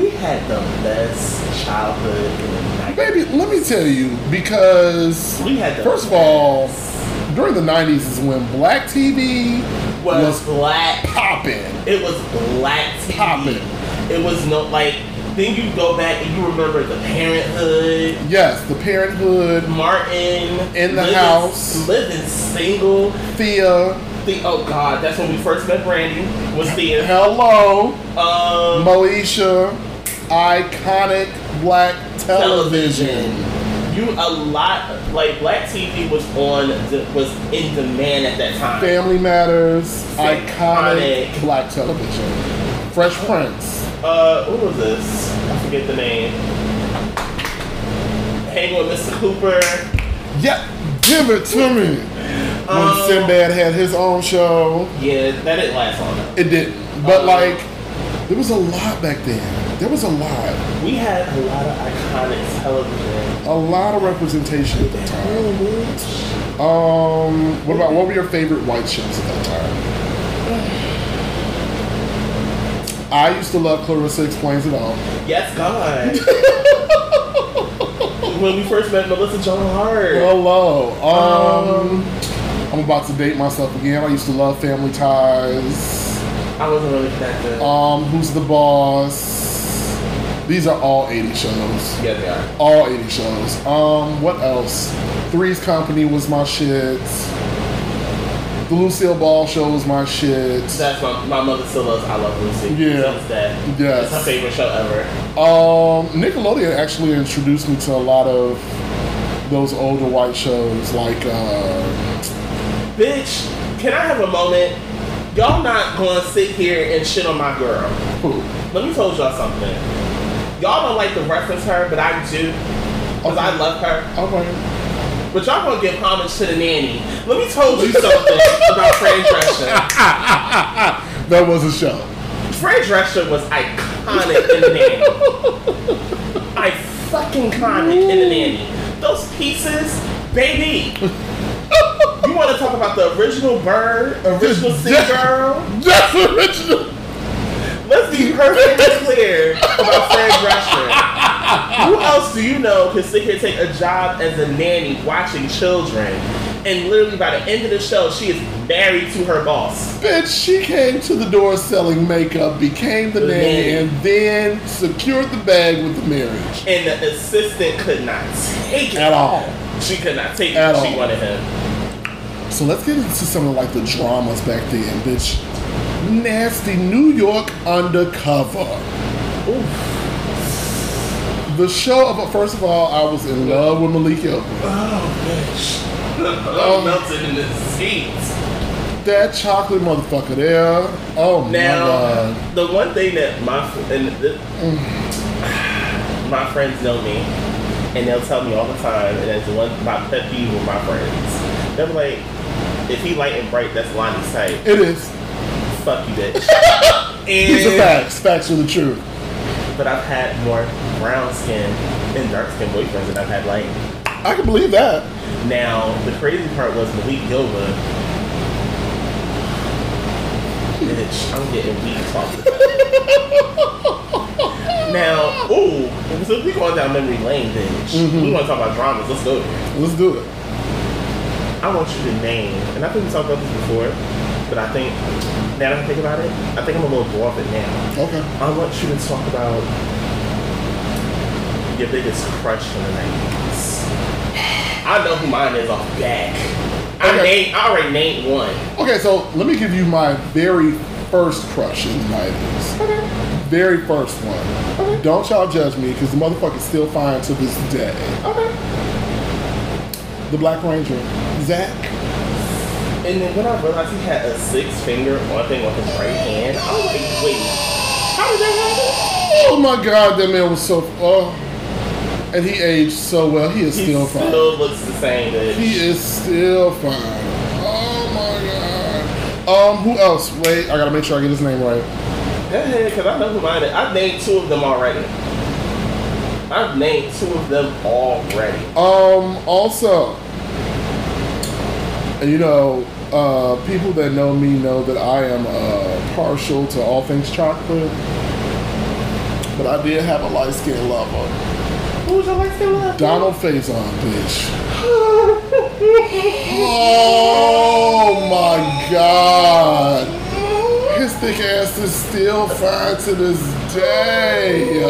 we had the best childhood in the 90s. Baby, let me tell you, because We had the first of all, during the '90s is when black TV was was black popping. It was black TV. Poppin'. It was no like. Then you go back and you remember the Parent 'Hood, Yes, the Parent 'Hood, Martin In the living, House. living single. Thea, The oh god, that's when we first met Brandy. Was the Hello, um Moesha, iconic black television. You a lot like black TV was on the, was in demand at that time. Family Matters, iconic, Iconic. black television. Fresh Prince. Uh, what was this? I forget the name. Hang with Mr. Cooper. Yeah, give it to me. When Um, Sinbad had his own show, Yeah, that didn't last long. it didn't. But Um, like, there was a lot back then. There was a lot. We had a lot of iconic television. A lot of representation at that time. Um, what about what were your favorite white shows at that time? I used to love Clarissa Explains It All. Yes, God. [laughs] when we first met Melissa Joan Hart. Hello. Um, I'm about to date myself again. I used to love Family Ties. I wasn't really connected. Um, Who's the Boss? These are all 80 shows. yeah, they are. All 80 shows. Um, what else? Three's Company was my shit. The Lucille Ball show was my shit. That's my, my mother still loves I Love Lucy. Yeah. Since that. Yes. It's her favorite show ever. Um, Nickelodeon actually introduced me to a lot of those older white shows, like uh, Bitch, can I have a moment? Y'all not gonna sit here and shit on my girl. who? Let me tell y'all something. Y'all don't like to reference her, but I do. Because I love her. Okay. But y'all gonna give homage to the nanny. Let me tell you something about Fran Drescher. [laughs] That was a show. Fran Drescher was iconic in the nanny. [laughs] I fucking iconic in the nanny. Those pieces, baby. [laughs] You want to talk about the original bird, original sea girl? That's original. Let's be perfectly clear about Fran Drescher. Who else do you know can sit here and take a job as a nanny watching children? And literally by the end of the show, she is married to her boss. Bitch, she came to the door selling makeup, became the The nanny, nanny. and then secured the bag with the marriage. And the assistant could not take it. At all. She could not take At it. She wanted him. So let's get into some of like the dramas back then, bitch. Nasty New York Undercover. The show of first of all, I was in love with Malik. Oh, bitch. I'm melting in the seats. That chocolate motherfucker there. Oh my Now, god. the one thing that my and the, mm. my friends know me, and they'll tell me all the time, and that's the one my pet peeve with my friends. They're like, if he light and bright, that's Lonnie's type. It is. Fuck you, bitch. [laughs] These are and facts. Facts are the truth. but I've had more brown skin and dark skin boyfriends than I've had light. I can believe that. Now, the crazy part was Malik Yoba. Bitch, I'm getting weak talking. [laughs] now, ooh, so we going down memory lane, bitch. Mm-hmm. We want to talk about dramas. Let's go there. Let's do it. I want you to name, and I think we talked about this before, but I think now that I think about it, I think I'm a little off it now. Okay. I want you to talk about your biggest crush in the 90s. I know who mine is off back. I, Okay. named, I already named one. Okay, so let me give you my very first crush in the 90s. Very first one. Okay. Don't y'all judge me because the motherfucker's still fine to this day. Okay. The Black Ranger, Zach. And then when I realized he had a six finger one thing on his right hand, I was like, wait, how did that happen? Oh my god, that man was so. Oh. And he aged so well. He is? He still fine. still looks the same, bitch. He is still fine. Oh my god. Um, who else? Wait, I gotta make sure I get his name right. Go ahead, because I know who mine is. I've named two of them already. I've named two of them already. Um, also, you know, uh, people that know me know that I am uh, partial to all things chocolate. But I did have a light skinned lover. Who's your light skin love? Donald Faison, bitch. [laughs] Oh my god. His thick ass is still fine to this day.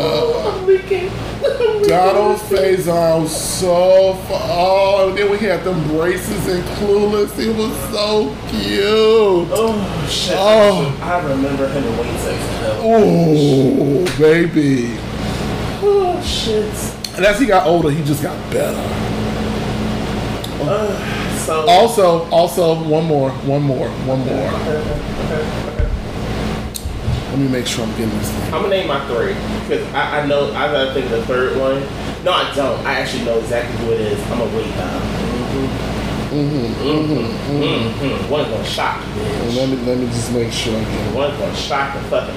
Donald Faison was so fu- Oh, and then we had them braces and clueless. He was so cute. Oh shit! Oh. I remember him in Wayne Sex. Oh, baby. Oh shit! And as he got older, he just got better. Uh, so Also, also, one more, one more, one more. Okay, okay, okay. Let me make sure I'm getting this thing. I'm gonna name my three because I, I know I gotta think of the third one. No, I don't. I actually know exactly who it is. I'm gonna wait now. Mm-hmm. Mm-hmm. Mm-hmm. One's gonna shock you, bitch. let me let me just make sure I get One's gonna shock the fucking.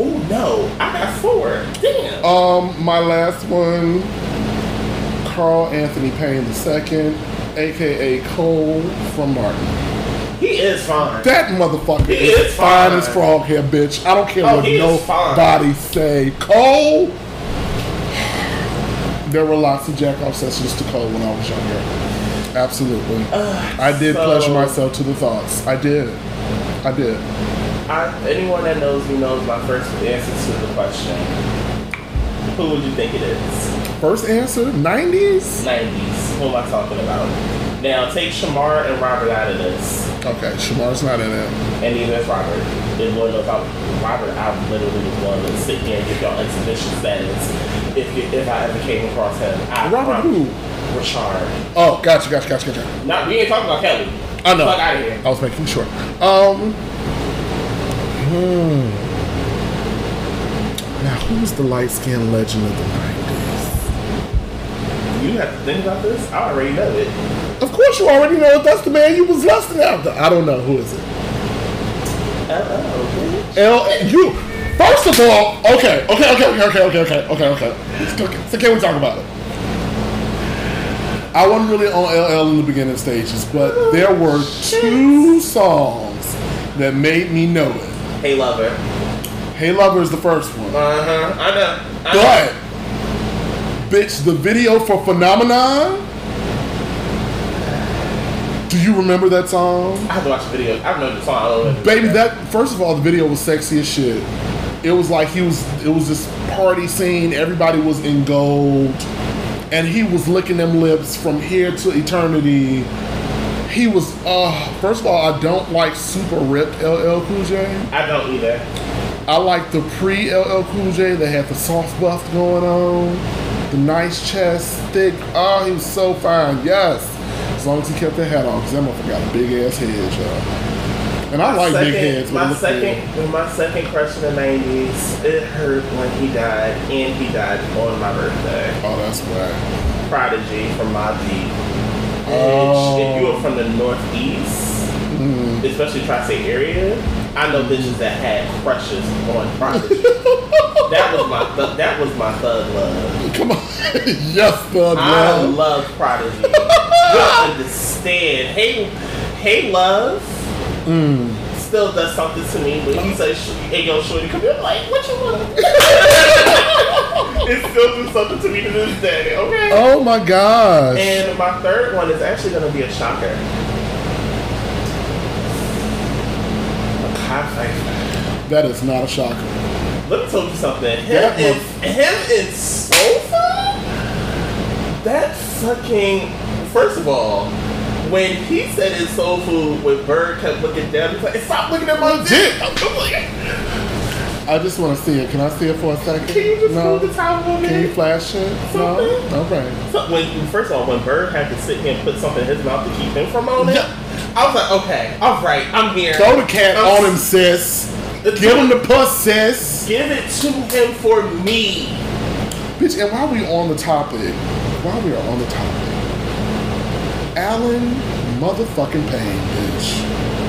Oh no! I got four. Damn. Um, my last one, Carl Anthony Payne II, aka Cole from Martin. He is fine. That motherfucker He is, is fine, fine. as frog hair, bitch. I don't care Oh, what nobody say. Cole. There were lots of jack off sessions to Cole when I was younger. Absolutely. Uh, I did so- pleasure myself to the thoughts. I did. I did. I, anyone that knows me knows my first answer to the question. Who would you think it is? First answer, 90s? 90s. Who am I talking about? Now take Shemar and Robert out of this. Okay, Shemar's not in it. And neither is Robert. And Lord knows how Robert, I literally was one to sit here and give y'all insufficient status if if I ever came across him. I Robert promise. who? Richard. Oh, gotcha, gotcha, gotcha, gotcha. Not we ain't talking about Kelly. I know. Fuck out of here. I was making sure. Um. Hmm. Now, who's the light skinned legend of the 90s? You have to think about this. I already know it. Of course, you already know it. That's the man you was lusting after. I don't know. Who is it? Uh oh, L. You. First of all, okay, okay, okay, okay, okay, okay, okay, okay, okay. So can we talk about it? I wasn't really on LL in the beginning stages, but there were two songs that made me know it. Hey, lover. Hey Lover is the first one. Uh huh. I know. I know. But, bitch, the video for Phenomenon. Do you remember that song? I have to watch the video. I know the song. I don't know. Baby, that first of all, the video was sexy as shit. It was like he was. It was this party scene. Everybody was in gold, and he was licking them lips from here to eternity. He was. Uh, first of all, I don't like super ripped LL Cool J. I don't either. I like the pre LL Cool J that had the soft buff going on, the nice chest, thick. Oh, he was so fine. Yes, as long as he kept the hat on, because that motherfucker got a big ass head, y'all. And I like big heads. my second, good. my second crush in the '90s. It hurt when he died, and he died on my birthday. Oh, that's why. Prodigy from Mobb Deep. Oh. If you were from the Northeast, Mm-hmm. especially Tri-State area, I know bitches that had crushes on Prodigy. [laughs] That was my th- that was my thug love. Come on. [laughs] yes, thug I love. love Prodigy. [laughs] you understand. Hey, hey, love. Mm. Still does something to me when he says, "Hey, yo, shorty, come here." I'm like, what you want? it still does something to me to this day. Okay. Oh my gosh. And my third one is actually going to be a shocker. That is not a shocker. Let me tell you something. Him That and was- him and Sofa. That fucking. First of all, when he said it's soul food, when Bird kept looking down, he's like, "Stop looking at my dick." I'm like, I just want to see it. Can I see it for a second? Can you just no. move the towel on Can you flash it? No. Something? Okay. So when first of all, when Bird had to sit here and put something in his mouth to keep him from moaning, Yeah. I was like, "Okay, all right, I'm here." Throw the cat I'm on him, sis. Give him the puss, sis. Give it to him for me. Bitch, and while we on the topic, while we are on the topic, Allen motherfucking Payne, bitch.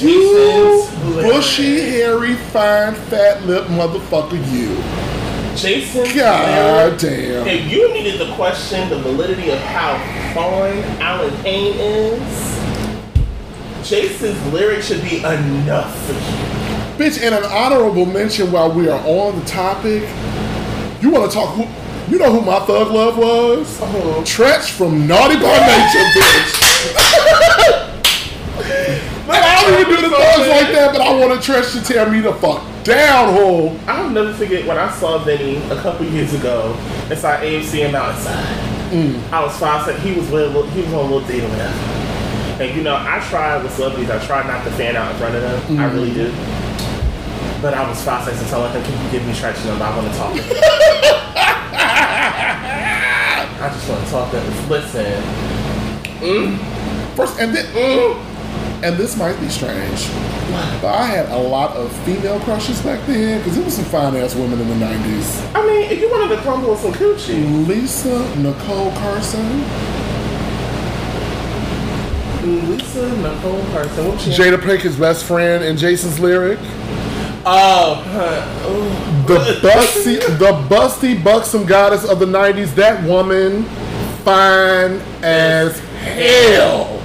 You Jason's bushy, hairy, fine, fat lip motherfucker, you. Jason. God lyric- damn. If you needed to question the validity of how fine Allen Payne is, Jason's lyrics should be enough for you. Bitch, and an honorable mention while we are on the topic, you want to talk who, you know who my thug love was? Oh. Treach from Naughty by Nature, bitch. [laughs] Like, I don't even do the thugs like that, but I want a Treach to tear me the fuck down, hole. I'll never forget when I saw Vinny a couple years ago inside AMC in Mountainside. Mm. I was five cent. He was with a little, he was on a little date with whatever. And you know, I try with celebrities. I try not to fan out in front of them. I mm. really do. But I was five seconds and telling him, "Can you give me Treach's number? I want to talk to him." [laughs] I just want to talk to him. Listen, mm. First, and then, and this might be strange, but I had a lot of female crushes back then because there was some fine ass women in the '90s. I mean, if you wanted to crumble with some coochie, Lisa Nicole Carson, Lisa Nicole Carson, what she? Jada Pinkett's best friend in Jason's lyric. Oh, huh. The busty, the busty, buxom goddess of the '90s. That woman, fine as hell.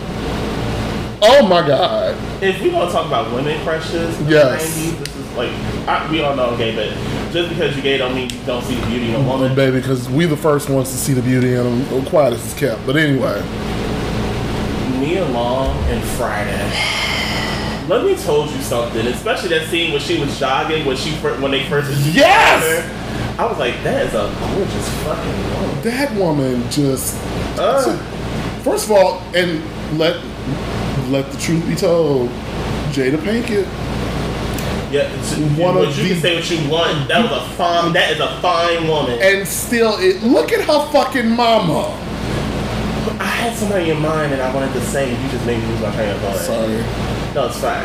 Oh my god. If we gonna talk about women crushes, Yes. 90s, this is like I, we all know I'm gay, but just because you're gay don't mean you don't see the beauty in a woman. baby, because we the first ones to see the beauty in them. Quiet as it's kept. But anyway, Nia Long and Friday. Let me told you something, especially that scene when she was jogging when she when they first Yes! I was like, that is a gorgeous fucking woman. that woman just. Uh, First of all, and let let the truth be told, Jada Pinkett. yeah, it's- One what of you the- can say what you want. That was a fine. That is a fine woman. And still, it look at her fucking mama. I had somebody in mind and I wanted to say, you just made me lose my train of thought. Sorry. No, it's fine.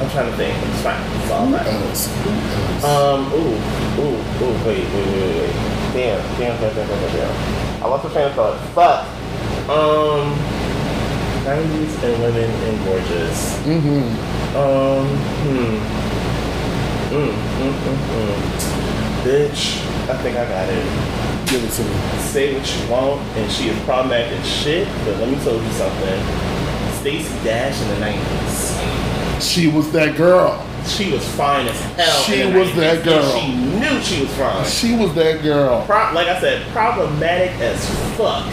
I'm trying to think. It's fine. It's all fine. else? Else? Um, ooh, ooh, ooh, wait, wait, wait, wait, wait. Damn, damn, damn, damn, damn, damn. I lost my train of thought. Fuck. Um, 90s and women and gorgeous. Mm-hmm. Um, hmm. Mm, mm, mm, mm. Bitch, I think I got it. Give it to me. Say what you want, and she is problematic as shit, but let me tell you something. Stacey Dash in the 90s. She was that girl. She was fine as hell. She was 90s, that and girl. She knew she was fine. She was that girl. Pro- like I said, problematic as fuck.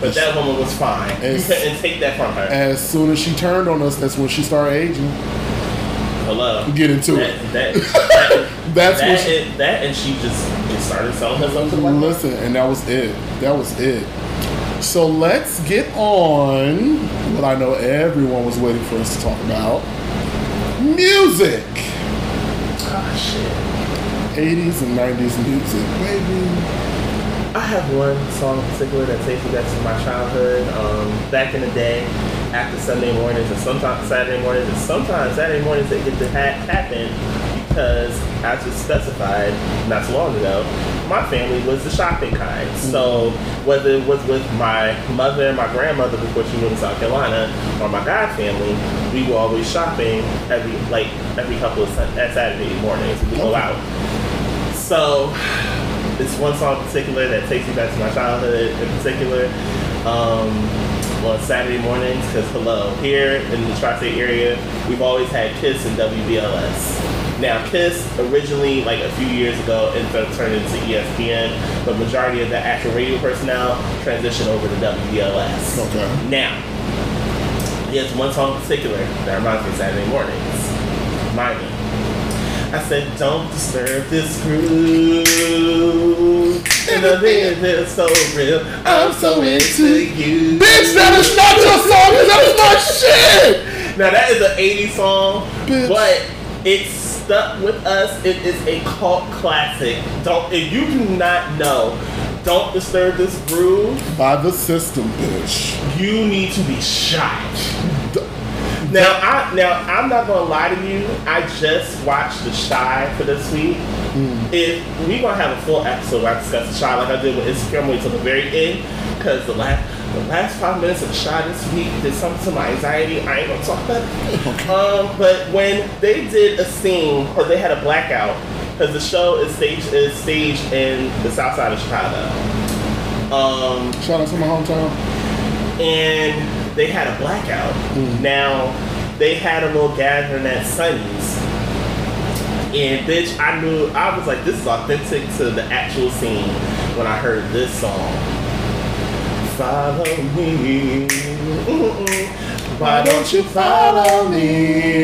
But that woman was fine. You couldn't take that from her. As soon as she turned on us, that's when she started aging. Hello. Get into that, it. That, [laughs] that, That's that, what she- and- that, and she just, just started selling herself to man. Listen, and that was it. That was it. So let's get on what I know everyone was waiting for us to talk about. Music. Ah, shit. 80s and 90s music, baby. I have one song in particular that takes me back to my childhood. Um, back in the day, after Sunday mornings and sometimes Saturday mornings and sometimes Saturday mornings they get to ha- happen because, as was specified not too long ago, my family was the shopping kind. So whether it was with my mother and my grandmother before she moved to South Carolina, or my god family, we were always shopping every like every couple of uh, Saturday mornings. We go out. So, it's one song in particular that takes me back to my childhood in particular. Um, on Saturday mornings, because hello, here in the tri-state area, we've always had Kiss and WBLS. Now, Kiss originally, like a few years ago, ended up turning into ESPN, but majority of the actual radio personnel transitioned over to WBLS. Okay. Now, there's one song in particular that reminds me of Saturday mornings. Mind me. I said, don't disturb this groove. And the thing is so real. I'm so into you. Bitch, that is not your song. That is my shit. Now that is an 80s song, Bitch. but it's stuck with us. It is a cult classic. Don't if you do not know, don't disturb this groove. By the system, bitch. You need to be shot. Now, I now I'm not gonna lie to you. I just watched The Chi for this week. If we gonna have a full episode where I discuss The Chi like I did with Insecure, I'm till the very end because the last the last five minutes of The Chi this week did something to my anxiety. I ain't gonna talk about it. [laughs] Um, but when they did a scene, or they had a blackout, because the show is staged is staged in the South Side of Chicago. Um, Shout out to my hometown. and they had a blackout. Mm. Now they had a little gathering at Sunny's, and bitch, I knew I was like, this is authentic to the actual scene when I heard this song. Follow me. Mm-mm. Why don't you follow me?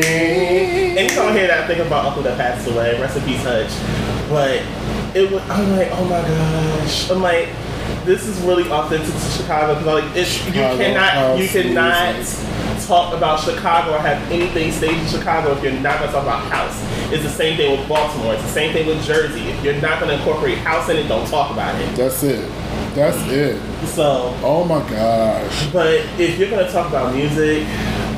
Anytime I hear that, I think about Uncle that passed away. Rest in peace, Hutch. But it was. I'm like, oh my gosh. I'm like, this is really authentic to Chicago because like, it's, you cannot, you cannot music. talk about Chicago or have anything staged in Chicago if you're not gonna talk about house. It's the same thing with Baltimore. It's the same thing with Jersey. If you're not gonna incorporate house in it, don't talk about it. That's it. That's it. So Oh my gosh. but if you're gonna talk about music,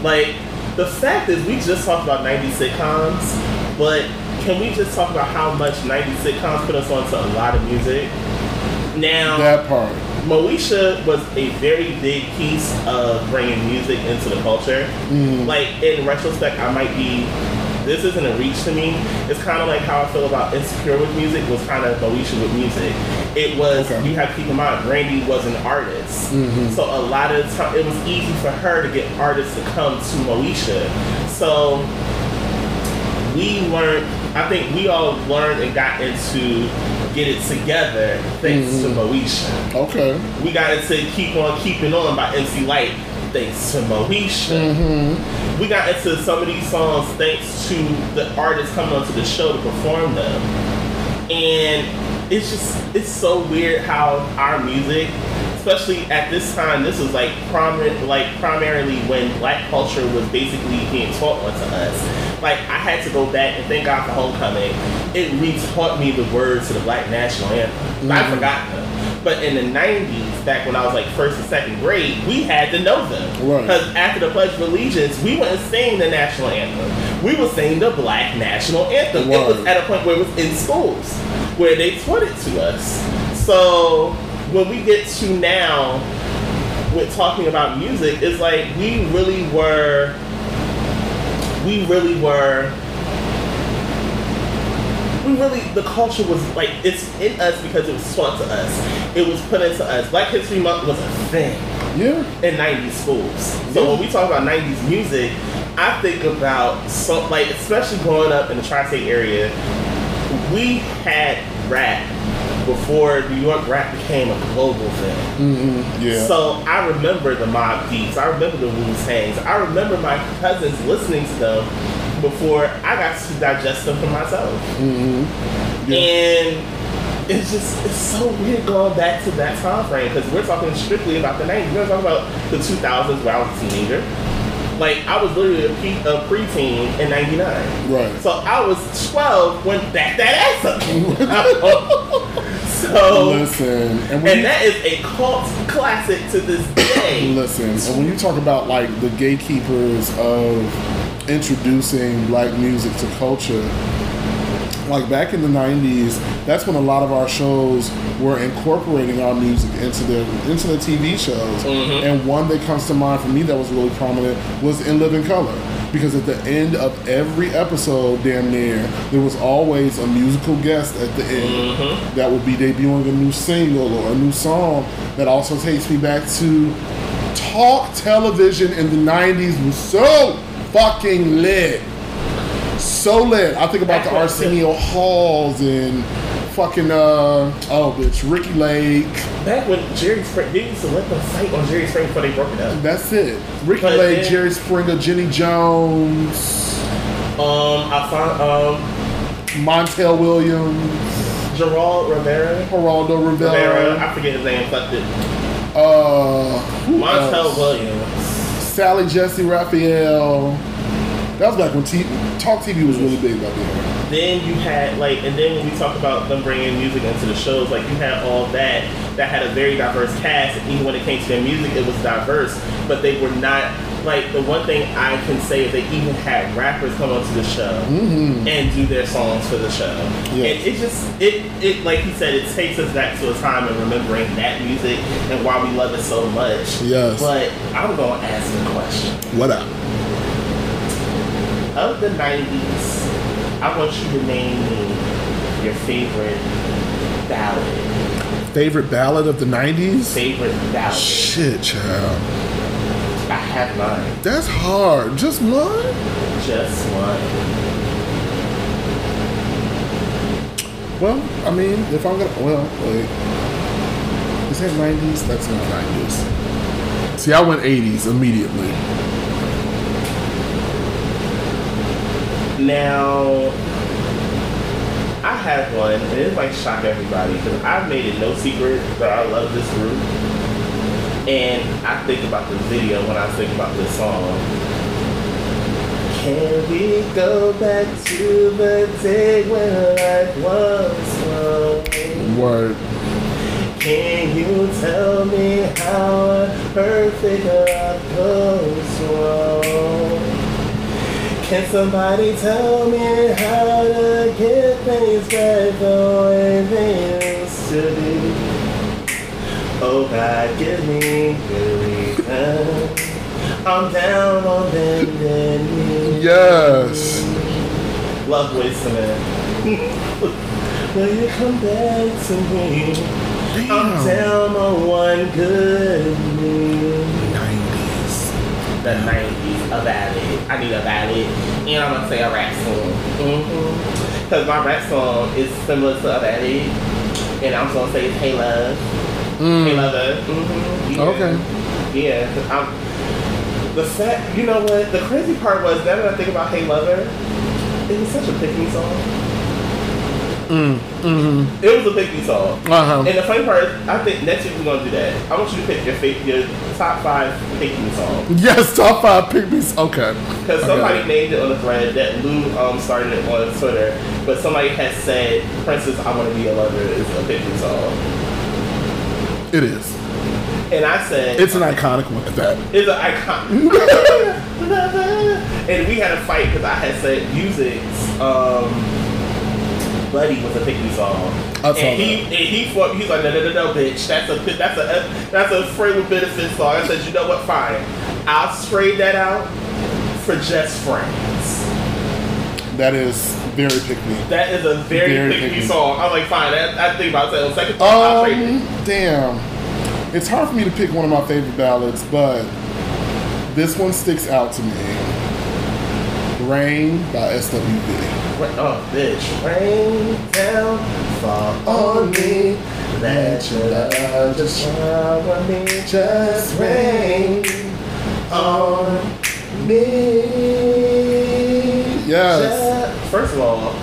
like the fact is we just talked about 90s sitcoms, but can we just talk about how much 90s sitcoms put us onto a lot of music? Now, That part. Moesha was a very big piece of bringing music into the culture. Mm-hmm. Like in retrospect, I might be. This isn't a reach to me. It's kind of like how I feel about Insecure with music was kind of Moesha with music. It was Okay. you have to keep in mind Brandy was an artist, mm-hmm. so a lot of time it was easy for her to get artists to come to Moesha. So we learned. I think we all learned and got into get it together thanks to mm-hmm. Moesha. Okay. We got into Keep On Keeping On by MC Lyte thanks to Moesha. Mm-hmm. We got into some of these songs thanks to the artists coming onto the show to perform them. And it's just, it's so weird how our music, especially at this time, this was like prominent, like primarily when black culture was basically being taught onto us. Like I had to go back and thank God for Homecoming. It re-taught me the words to the Black National Anthem. I mm-hmm. forgot them. But in the 90s, back when I was like first and second grade, we had to know them. Right. Because after the Pledge of Allegiance, we wouldn't sing the national anthem. We would sing the Black National Anthem. It was at a point where it was in schools, where they taught it to us. So when we get to now, with talking about music, it's like we really were, we really were we really the culture was like it's in us because it was taught to us. It was put into us. Black History Month was a thing Yeah. in 90s schools. So when we talk about 90s music, I think about so like especially growing up in the tri-state area, we had rap before New York rap became a global thing. Mm-hmm. Yeah. So I remember the Mobb Deeps. I remember the Wu Tangs. I remember my cousins listening to them before I got to digest them for myself. mm-hmm. Yeah. And it's just it's so weird going back to that time frame because we're talking strictly about the 90s. We're talking about the 2000s where I was a teenager. Like I was literally a, pre- a preteen in '99. Right. So I was 12 when that that ass up [laughs] so Listen, and and you, that is a cult classic to this day. listen, and when you talk about like the gatekeepers of introducing black music to culture, like back in the '90s, that's when a lot of our shows were incorporating our music into their into the TV shows. Mhm. And one that comes to mind for me that was really prominent was In Living Color. because at the end of every episode, damn near, there was always a musical guest at the end that would be debuting a new single or a new song. That also takes me back to talk television in the 90s was so fucking lit. So lit. I think about the Arsenio Halls and fucking, uh, oh, bitch, Ricki Lake. Back when Jerry Springer, they used to let them fight on Jerry Springer before they broke it up. That's it. Ricki But Lake, then- Jerry Springer, Jenny Jones, Um, I found um Montel Williams, Gerald Rivera. Geraldo Rivera, Rivera, I forget his name, but the uh, Montel else? Williams. Sally Jessy Raphael. That was back when T- Talk TV was really big back then. Then you had like, and then when we talk about them bringing music into the shows, like you had all that that had a very diverse cast. And even when it came to their music, it was diverse, but they were not like the one thing I can say is they even had rappers come onto the show and do their songs for the show. Mm-hmm. Yes. And it just it it like he said, it takes us back to a time of remembering that music and why we love it so much. Yes. But I'm gonna ask a question. What up? Of the 90s, I want you to name me your favorite ballad. Favorite ballad of the 90s? Favorite ballad. Shit, child. I have mine. That's hard. Just one? Just one. Well, I mean, if I'm gonna, well, wait. Is that 90s? That's not 90s. See, I went 80s immediately. Now, I have one, and it might shock everybody because I've made it no secret that I love this group. And I think about the video when I think about this song. Can we go back to the day when life was slow? Word. Can you tell me how a perfect love goes wrong? Can somebody tell me how to get things back the way they used to be? Oh God, give me reason. I'm down on bended. Yes. Love wasting it. [laughs] Will you come back to me? I'm down on one good knee. 90s. The 90s, a ballad. I need a ballad. And I'm gonna say a rap song. Mm-hmm. Because my rap song is similar to a ballad. And I'm gonna say Hey Love. Hey Lover. Mm-hmm. Yeah. Okay. Yeah, 'cause I'm. The fact, you know what? The crazy part was now that I think about Hey Lover, it was such a pick me song. It was a pick me song. Uh-huh. And the funny part is, I think next week we're gonna do that. I want you to pick your fa- your top five pick me songs Yes, top five pygmies. Okay. because somebody named it on the thread that Lou um, started it on Twitter, but somebody has said "Princess, I Want to Be a Lover" is a pick me song, It is. and I said It's an iconic one at that. is an icon. [laughs] [laughs] and we had a fight because I had said music. um, Buddy was a pick me song. I saw and he that. and he fought. He's like, no, no, no, no, bitch. That's a that's a that's a frame with benefits song. I said, you know what? Fine. I'll trade that out for just friends. That is very pick me. That is a very, Very pick me pick me. song. I'm like, fine. I, I think about that on second thought. I'll trade it. Um, damn. It's hard for me to pick one of my favorite ballads, but this one sticks out to me. Rain by SWV. Ra- Oh, bitch. Rain down, fall on me. Let your love just shower me. Just rain on me. Yes. Just- First of all,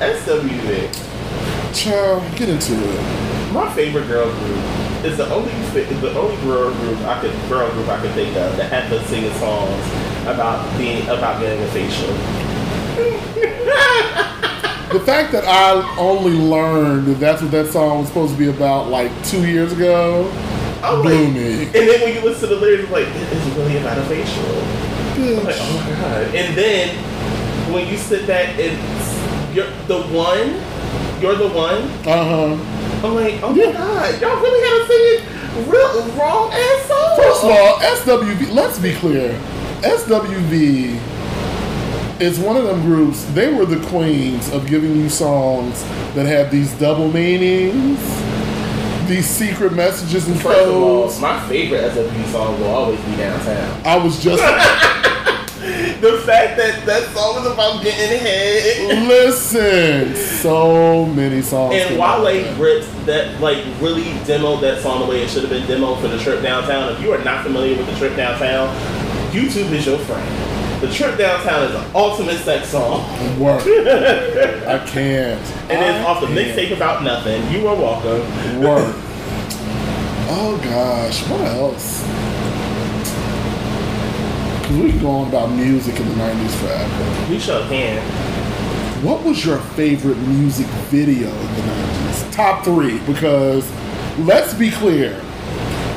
SWV, Child, get into it. my favorite girl group, is the only is the only girl group I could girl group I could think of that had them singing songs about being about getting a facial. The fact that I only learned that that's what that song was supposed to be about like two years ago I'm blew like, me. And then when you listen to the lyrics, it's like, is it really about a facial? I'm like, oh my god. And then when you sit back and you're the one, you're the one. Uh huh. I'm like, oh my god, y'all really to sing it real wrong ass song. First of all, SWV, let's be clear. SWV is one of them groups. They were the queens of giving you songs that had these double meanings, these secret messages and First of all, my favorite SWV song will always be Downtown. I was just [laughs] The fact that that song is about getting head. listen. So many songs. And Wale ripped that, like, really demoed that song the way it should have been demoed for the trip downtown. If you are not familiar with the trip downtown, YouTube is your friend. The trip downtown is an ultimate sex song, work. [laughs] I can't. and it's off the mixtape about nothing. You are welcome. Work. Oh gosh, what else? 'Cause we could go on about music in the '90s forever. We sure can. What was your favorite music video in the '90s? Top three, because let's be clear,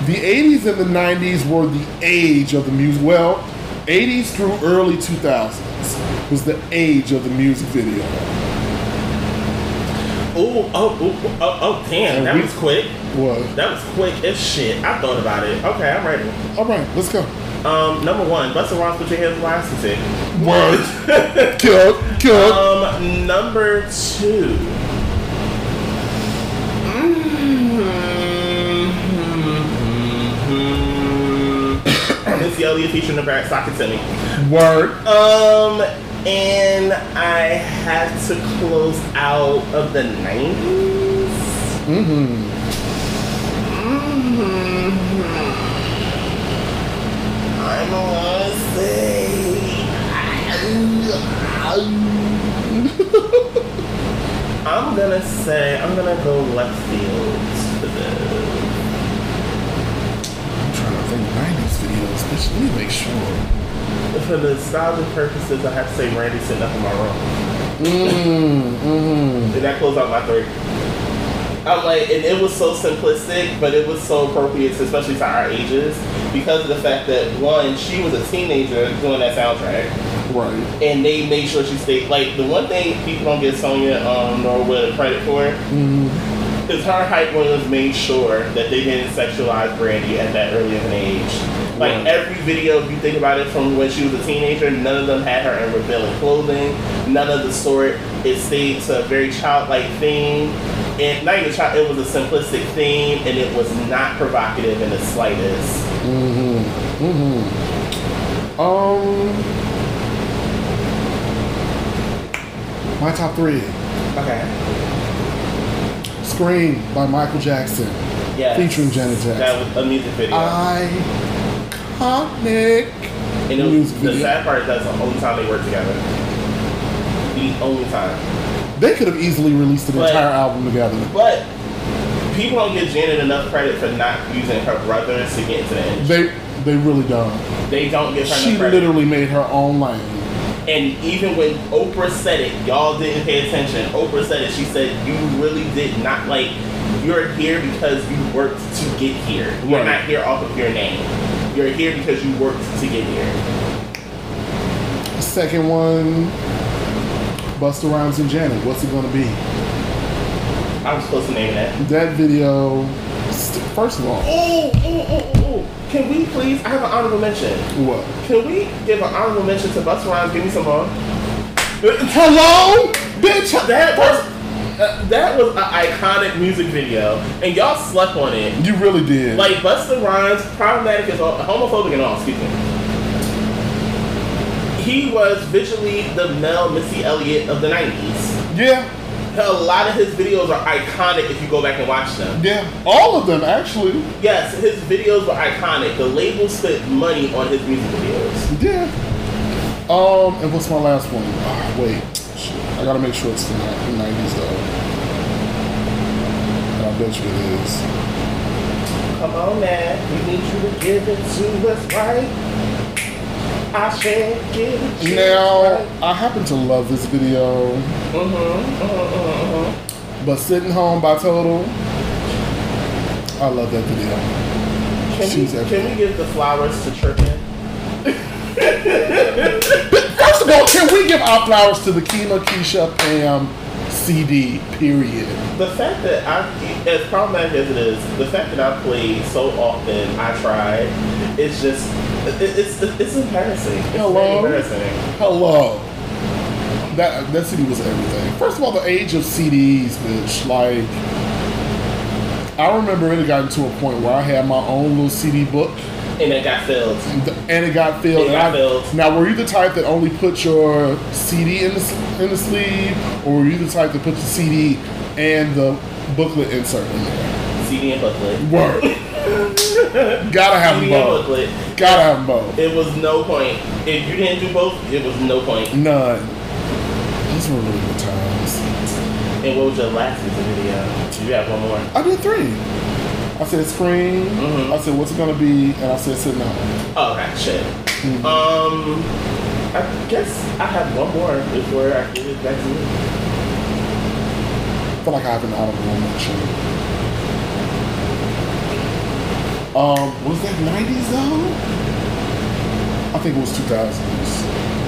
the '80s and the '90s were the age of the music. Well, '80s through early 2000s was the age of the music video. Ooh, oh, oh, oh, oh, damn, And that we- was quick. What? That was quick as shit. I thought about it. Okay, I'm ready. All right, let's go. Um, number one, Busta Rhymes, put your hands where I see. Word. Killed. Killed. Um, number two. Mm-hmm. Elliott featuring the Brat Socket to me. Word. Um, and I had to close out of the 90s. Mm-hmm. I'm gonna say. I'm gonna say I'm gonna go left field for this. I'm trying to think 90s videos. Bitch, let make sure. For the nostalgic purposes, I have to say Randy sitting up in my room. Mm, mm. And that closed out my three. I'm like, and it was so simplistic, but it was so appropriate, especially to our ages, because of the fact that one, she was a teenager doing that soundtrack. Right. and they made sure she stayed. Like the one thing people don't get Sonja um, Norwood credit for Mm-hmm. Is her hype Williams made sure that they didn't sexualize Brandy at that early of an age. Like Right. every video, if you think about it, from when she was a teenager, none of them had her in revealing clothing. None of the sort. It stayed to a very childlike theme. And not even child, it was a simplistic theme, and it was not provocative in the slightest. Mm-hmm. Mm-hmm. Um. My top three. Okay. Scream by Michael Jackson. Yeah. Featuring Janet Jackson. That was a music video. Iconic. And it was, the sad part is that's the only time they worked together. The only time. They could have easily released an But- entire album together. But people don't give Janet enough credit for not using her brothers to get into the industry. They they really don't. They don't give her She enough credit. literally made her own lane. And even when Oprah said it, y'all didn't pay attention. Oprah said it. She said, "You really did not like. You're here because you worked to get here. You're Right. not here off of your name. You're here because you worked to get here." Second one, Busta Rhymes and Janet. What's it gonna be? I was supposed to name that. That video. First of all, Oh, oh, oh, oh, oh. Can we please? I have an honorable mention. what? Can we give an honorable mention to Busta Rhymes? Give me some more. Hello, bitch. That was uh, that was an iconic music video, and y'all slept on it. You really did. Like Busta Rhymes, problematic is all, homophobic and all. Excuse me. He was visually the male Missy Elliott of the '90s. yeah, A lot of his videos are iconic if you go back and watch them. yeah. All of them actually. Yes, his videos were iconic. The label spent money on his music videos. Yeah. Um, and what's my last one? Ah, wait, Shit. I gotta make sure it's the ni- 90s though. And I bet you it is. Come on now, we need you to give it to us right. I said give Now. I happen to love this video, Mm-hmm, mm-hmm, mm-hmm. but Sitting Home by Total, I love that video. Can, She's we, everything. can we give the flowers to Trippin'? First of all, can we give our flowers to the Kima Keisha Pam CD, period? The fact that I, as problematic as it is, the fact that I played so often, I tried, it's just It, it's it's embarrassing. It's Hello? embarrassing. Hello. That that CD was everything. First of all, the age of CDs, bitch. Like, I remember it had gotten to a point where I had my own little CD book, And it got filled. and it got filled. It and got I- filled. Now, were you the type that only put your CD in the in the sleeve, or were you the type that put the CD and the booklet insert in there? CD and booklet. Word. [laughs] Gotta have them CD and both. booklet. Gotta have them both. It was no point. If you didn't do both, it was no point. None. These were really good times. And what was your last music video? You have one more. I did three. I said scream. Mhm. I said what's it gonna be, and I said sit down. Oh, okay, shit. Mm-hmm. Um, I guess I have one more before I give it back to you. I feel like I have an honorable mention. Um, was that nineties though? I think it was two thousands.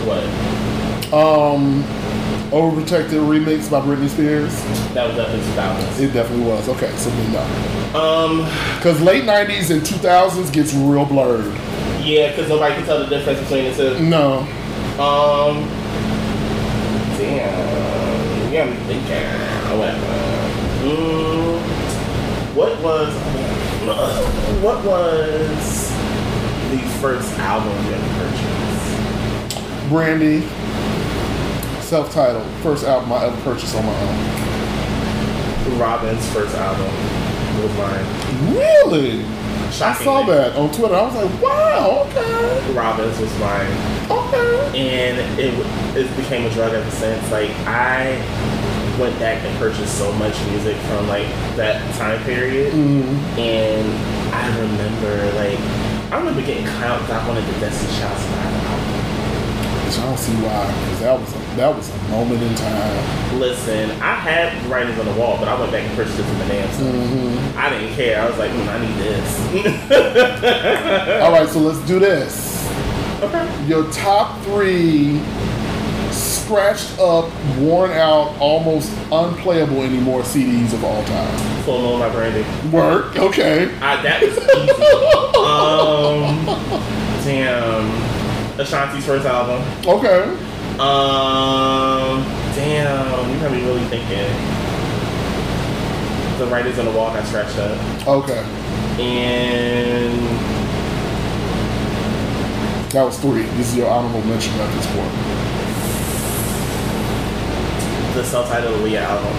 What? Um, Overprotected remix by Britney Spears. That was definitely 2000s. It definitely was. Okay, so we know. Um, Because late nineties and two thousands gets real blurred. yeah, because nobody can tell the difference between the two. No. Um, damn. Yeah, I'm thinking. Whatever. Mm, what was [clears throat] what was the first album you ever purchased? Brandy. Self-titled. First album I ever purchased on my own. Robin's first album was mine. Really? I saw that on Twitter. I was like, wow, okay, Robin's was mine. okay. and it it became a drug ever since. Like I went back and purchased so much music from like that time period, Mm, and I remember like I remember getting clout because I wanted the Destiny Child's live album. which I don't see why, because that was a, that was a moment in time. Listen, I had writings on the wall, but I went back and purchased it from the damn store. Mm-hmm. I didn't care. I was like, mm, I need this. [laughs] All right, so let's do this. okay. Your top three scratched up, worn out, almost unplayable anymore CDs of all time. Full Moon by Brandy. Work. Okay. I, that was easy. [laughs] um, damn. Ashanti's first album. Okay. Um, damn, you got me really thinking. The writers on the wall got scratched up, Okay. and That was three. This is your honorable mention at this point. the self-titled Leah album.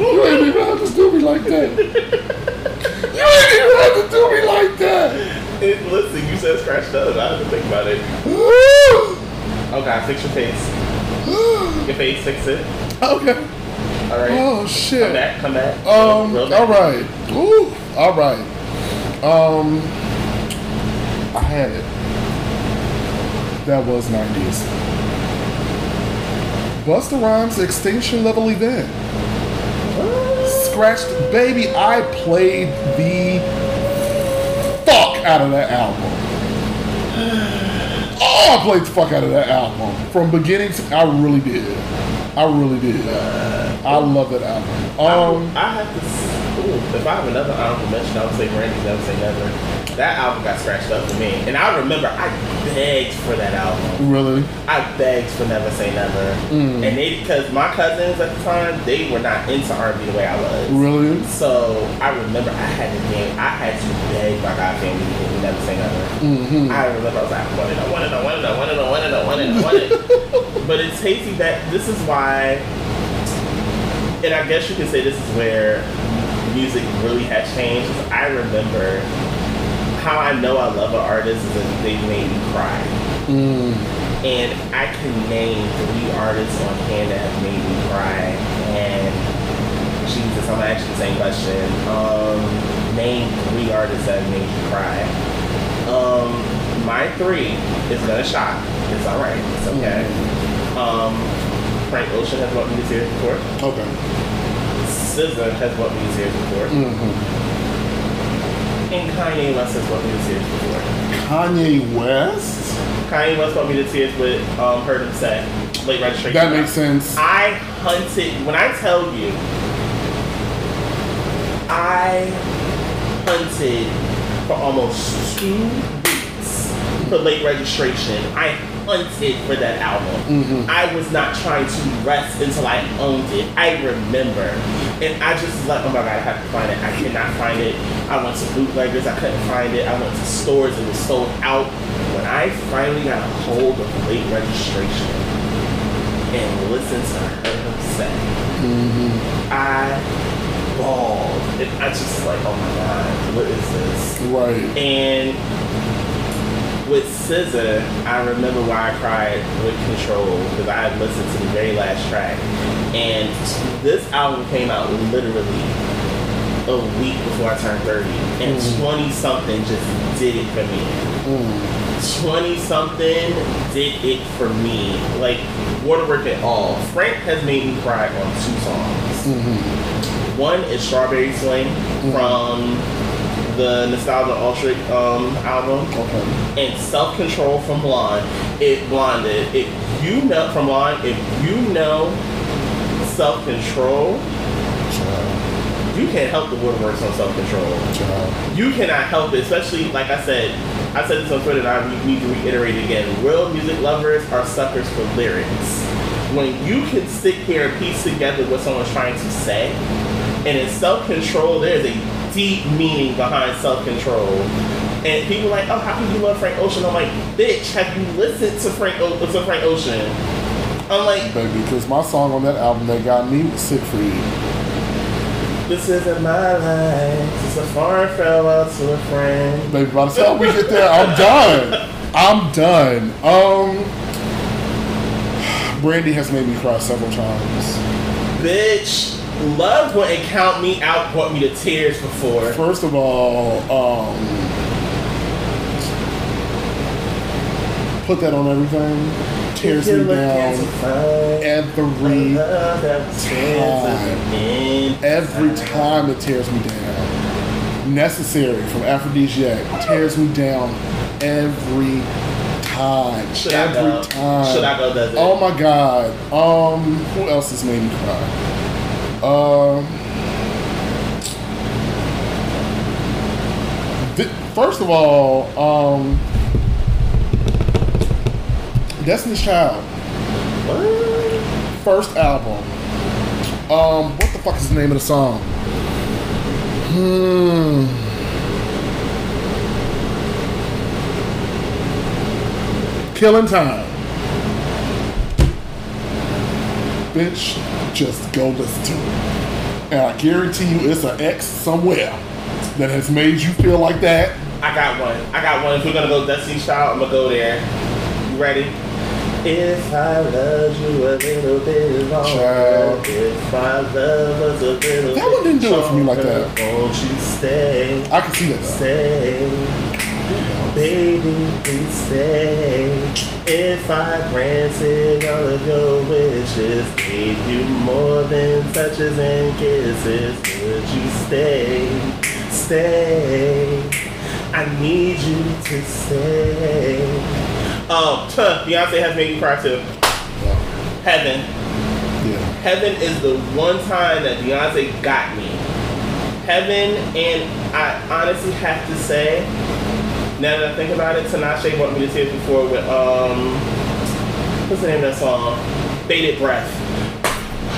You ain't even have to do me like that. [laughs] You have to do me like that. It, listen, you said scratch up. I had to think about it. Okay, fix your face. [gasps] Your face, fix it. okay. All right. Oh shit. Come back, come back. Um. Real All back. right. Ooh. All right. Um. I had it. That was nineties. Busta Rhymes Extinction Level Event. Scratched, baby. I played the fuck out of that album. [sighs] Oh, I played the fuck out of that album from beginning to. I really did. I really did. I love that album. Um. I have to. Ooh, if I have another honorable mention, I would say Randy Never Say Never. That album got scratched up for me, and I remember I begged for that album. Really? I begged for Never Say Never, Mm. and they because my cousins at the time they were not into R&B the way I was. Really? So I remember I had to beg, I had to beg my God family to Never Say Never. Mm-hmm. I remember I was like, I want [laughs] it, I want it, I want it, I want it, I want it, I want it, I want it. but it's tasty that this is why, and I guess you could say this is where music really has changed. I remember how I know I love an artist is that they made me cry. Mm. And I can name three artists on hand that have made me cry. And Jesus, I'm gonna ask you the same question. Um, name three artists that have made you cry. Um, my three is gonna shock. It's alright. It's okay. Um, Frank Ocean has brought me to tears before. Okay. SZA has brought me to tears before. Mm-hmm. And Kanye West has brought me to tears before. Kanye West? Kanye West brought me to tears with um, Heard 'Em Say, Late Registration. That makes sense. I hunted, when I tell you, I hunted for almost two weeks for late registration. I hunted for that album. I was not trying to rest until I owned it. I remember. And I just like, oh my god, I have to find it. I cannot find it. I went to bootleggers, I couldn't find it. I went to stores, it was sold out. When I finally got a hold of late registration and listened to her say, mm-hmm. I bawled. And I just like, oh my god, what is this? Right. And with SZA, I remember why I cried with Control because I had listened to the very last track, and this album came out literally a week before I turned 30, and mm. 20 something just did it for me. Mm. 20 something did it for me. Like, Waterwork at all. Frank has made me cry on two songs. Mm-hmm. One is Strawberry Swing mm-hmm. from the Nostalgia Ultra um, album Okay. and self control from Blonde. It blonded. If you know from Blonde, if you know self control. You can't help the woodworks on self control. You cannot help it, especially like I said. I said this on Twitter, and I need to reiterate it again. Real music lovers are suckers for lyrics. When you can sit here and piece together what someone's trying to say, and in self control, there's a deep meaning behind self control. And people are like, oh, how can you love Frank Ocean? I'm like, bitch, have you listened to Frank o- to Frank Ocean? I'm like, Baby, because my song on that album that got me Sick for You. This isn't my life. It's a foreign farewell to a friend. Baby, by the time we get there, I'm done. I'm done. Um, Brandy has made me cry several times. Bitch, love wouldn't count me out, brought me to tears before. First of all, um, put that on everything. Tears me down every time. every time it tears me down. Necessary from Aphrodisiac tears me down every time. Should I go? time. Should I go? Does it? Oh my god. Um, who else has made me cry? Um, th- first of all, um, Destiny's Child, What? first album. Um, what the fuck is the name of the song? Hmm. Killing Time. Bitch, just go listen to it. And I guarantee you it's an ex somewhere that has made you feel like that. I got one. I got one. If we're gonna go Destiny's Child, I'm gonna go there. You ready? If I loved you a little bit longer, Child. if I love us a little That one didn't do it for me like that. Won't you stay? I can see that though. Stay, baby, please stay. If I granted all of your wishes, gave you more than touches and kisses, would you stay? Stay. I need you to stay. Um, [laughs] Beyonce has made me cry too. Yeah. Heaven. yeah. Heaven is the one time that Beyonce got me. Heaven, and I honestly have to say, now that I think about it, Tinashe brought me to tears before with um, what's the name of that song? Bated Breath.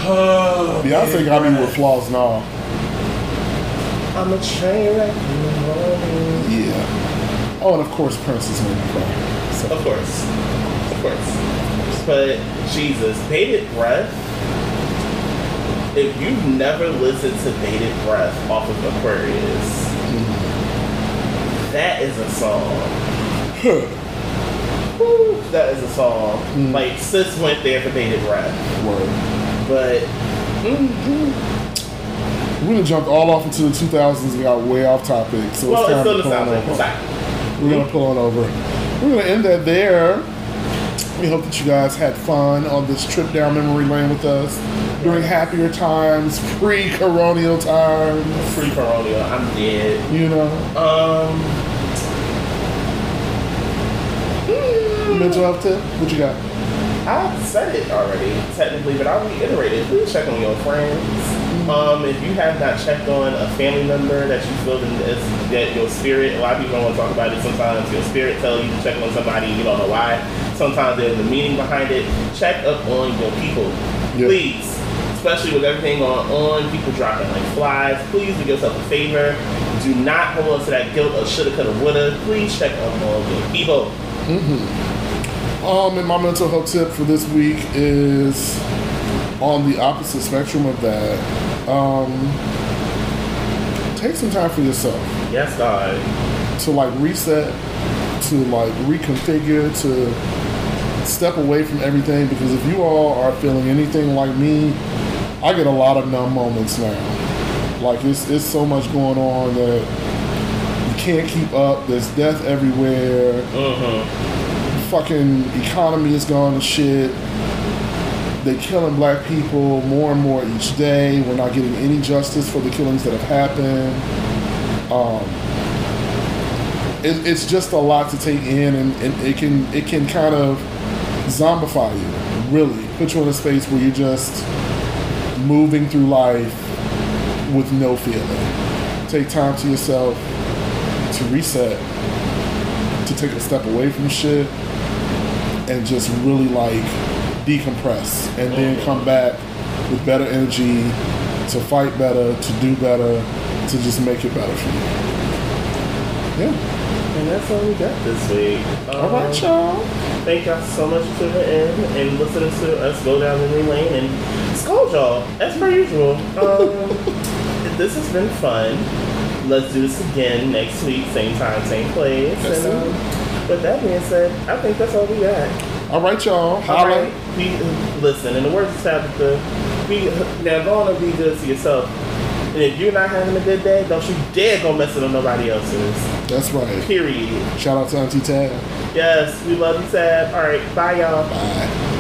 Oh, [sighs] Beyonce Bated got me with flaws and all. I'm a train wreck in the morning. Yeah. Oh, and of course Prince has made me cry. Of course, of course. But Jesus, Bated Breath. If you've never listened to Bated Breath off of Aquarius, that is a song. [laughs] Whew, that is a song. Mm. Like sis went there for Bated Breath, word. but mhm. We're gonna jump all off into the 2000s and got way off topic. So well, it's it's time to the pull on sound like over. We're gonna pull on over. We're gonna end that there. We hope that you guys had fun on this trip down memory lane with us during happier times, pre-coronial times. Pre-coronial, I'm dead. You know, Um, mental health tip. What you got? I said it already, technically, but I'll reiterate it. Please check on your friends. Um, if you have not checked on a family member that you feel is that your spirit, a lot of people don't want to talk about it. Sometimes your spirit tells you to check on somebody, you don't know why. Sometimes there's a meaning behind it. Check up on your people, Yeah. please. Especially with everything going on, people dropping like flies. Please do yourself a favor. Do not hold on to that guilt of shoulda, coulda, woulda. Please check up on your people. Um, and my mental health tip for this week is on the opposite spectrum of that. Um, take some time for yourself Yes, God. to like reset, to like reconfigure, to step away from everything. Because if you all are feeling anything like me, I get a lot of numb moments now. Like it's it's so much going on that you can't keep up. There's death everywhere. Mm-hmm. fucking economy is going to shit. They killing black people more and more each day. We're not getting any justice for the killings that have happened. Um, it, it's just a lot to take in, and, and it can it can kind of zombify you. Really, put you in a space where you're just moving through life with no feeling. Take time to yourself to reset, to take a step away from shit, and just really like decompress, and then come back with better energy to fight better, to do better, to just make it better for you. Yeah. And that's all we got this week. All right, y'all. Thank y'all so much for tuning in and listening to us go down memory lane and scold y'all as per usual. Um, [laughs] this has been fun. Let's do this again next week, same time, same place. Yes, and um, with that being said, I think that's all we got. All right, y'all. All right. We listen. In the words of Tabitha, we now go on and be good to yourself. And if you're not having a good day, don't you dare go messing with nobody else's. That's right. Period. Shout out to Auntie Tab. Yes, we love you, Tab. All right, bye, y'all. Bye.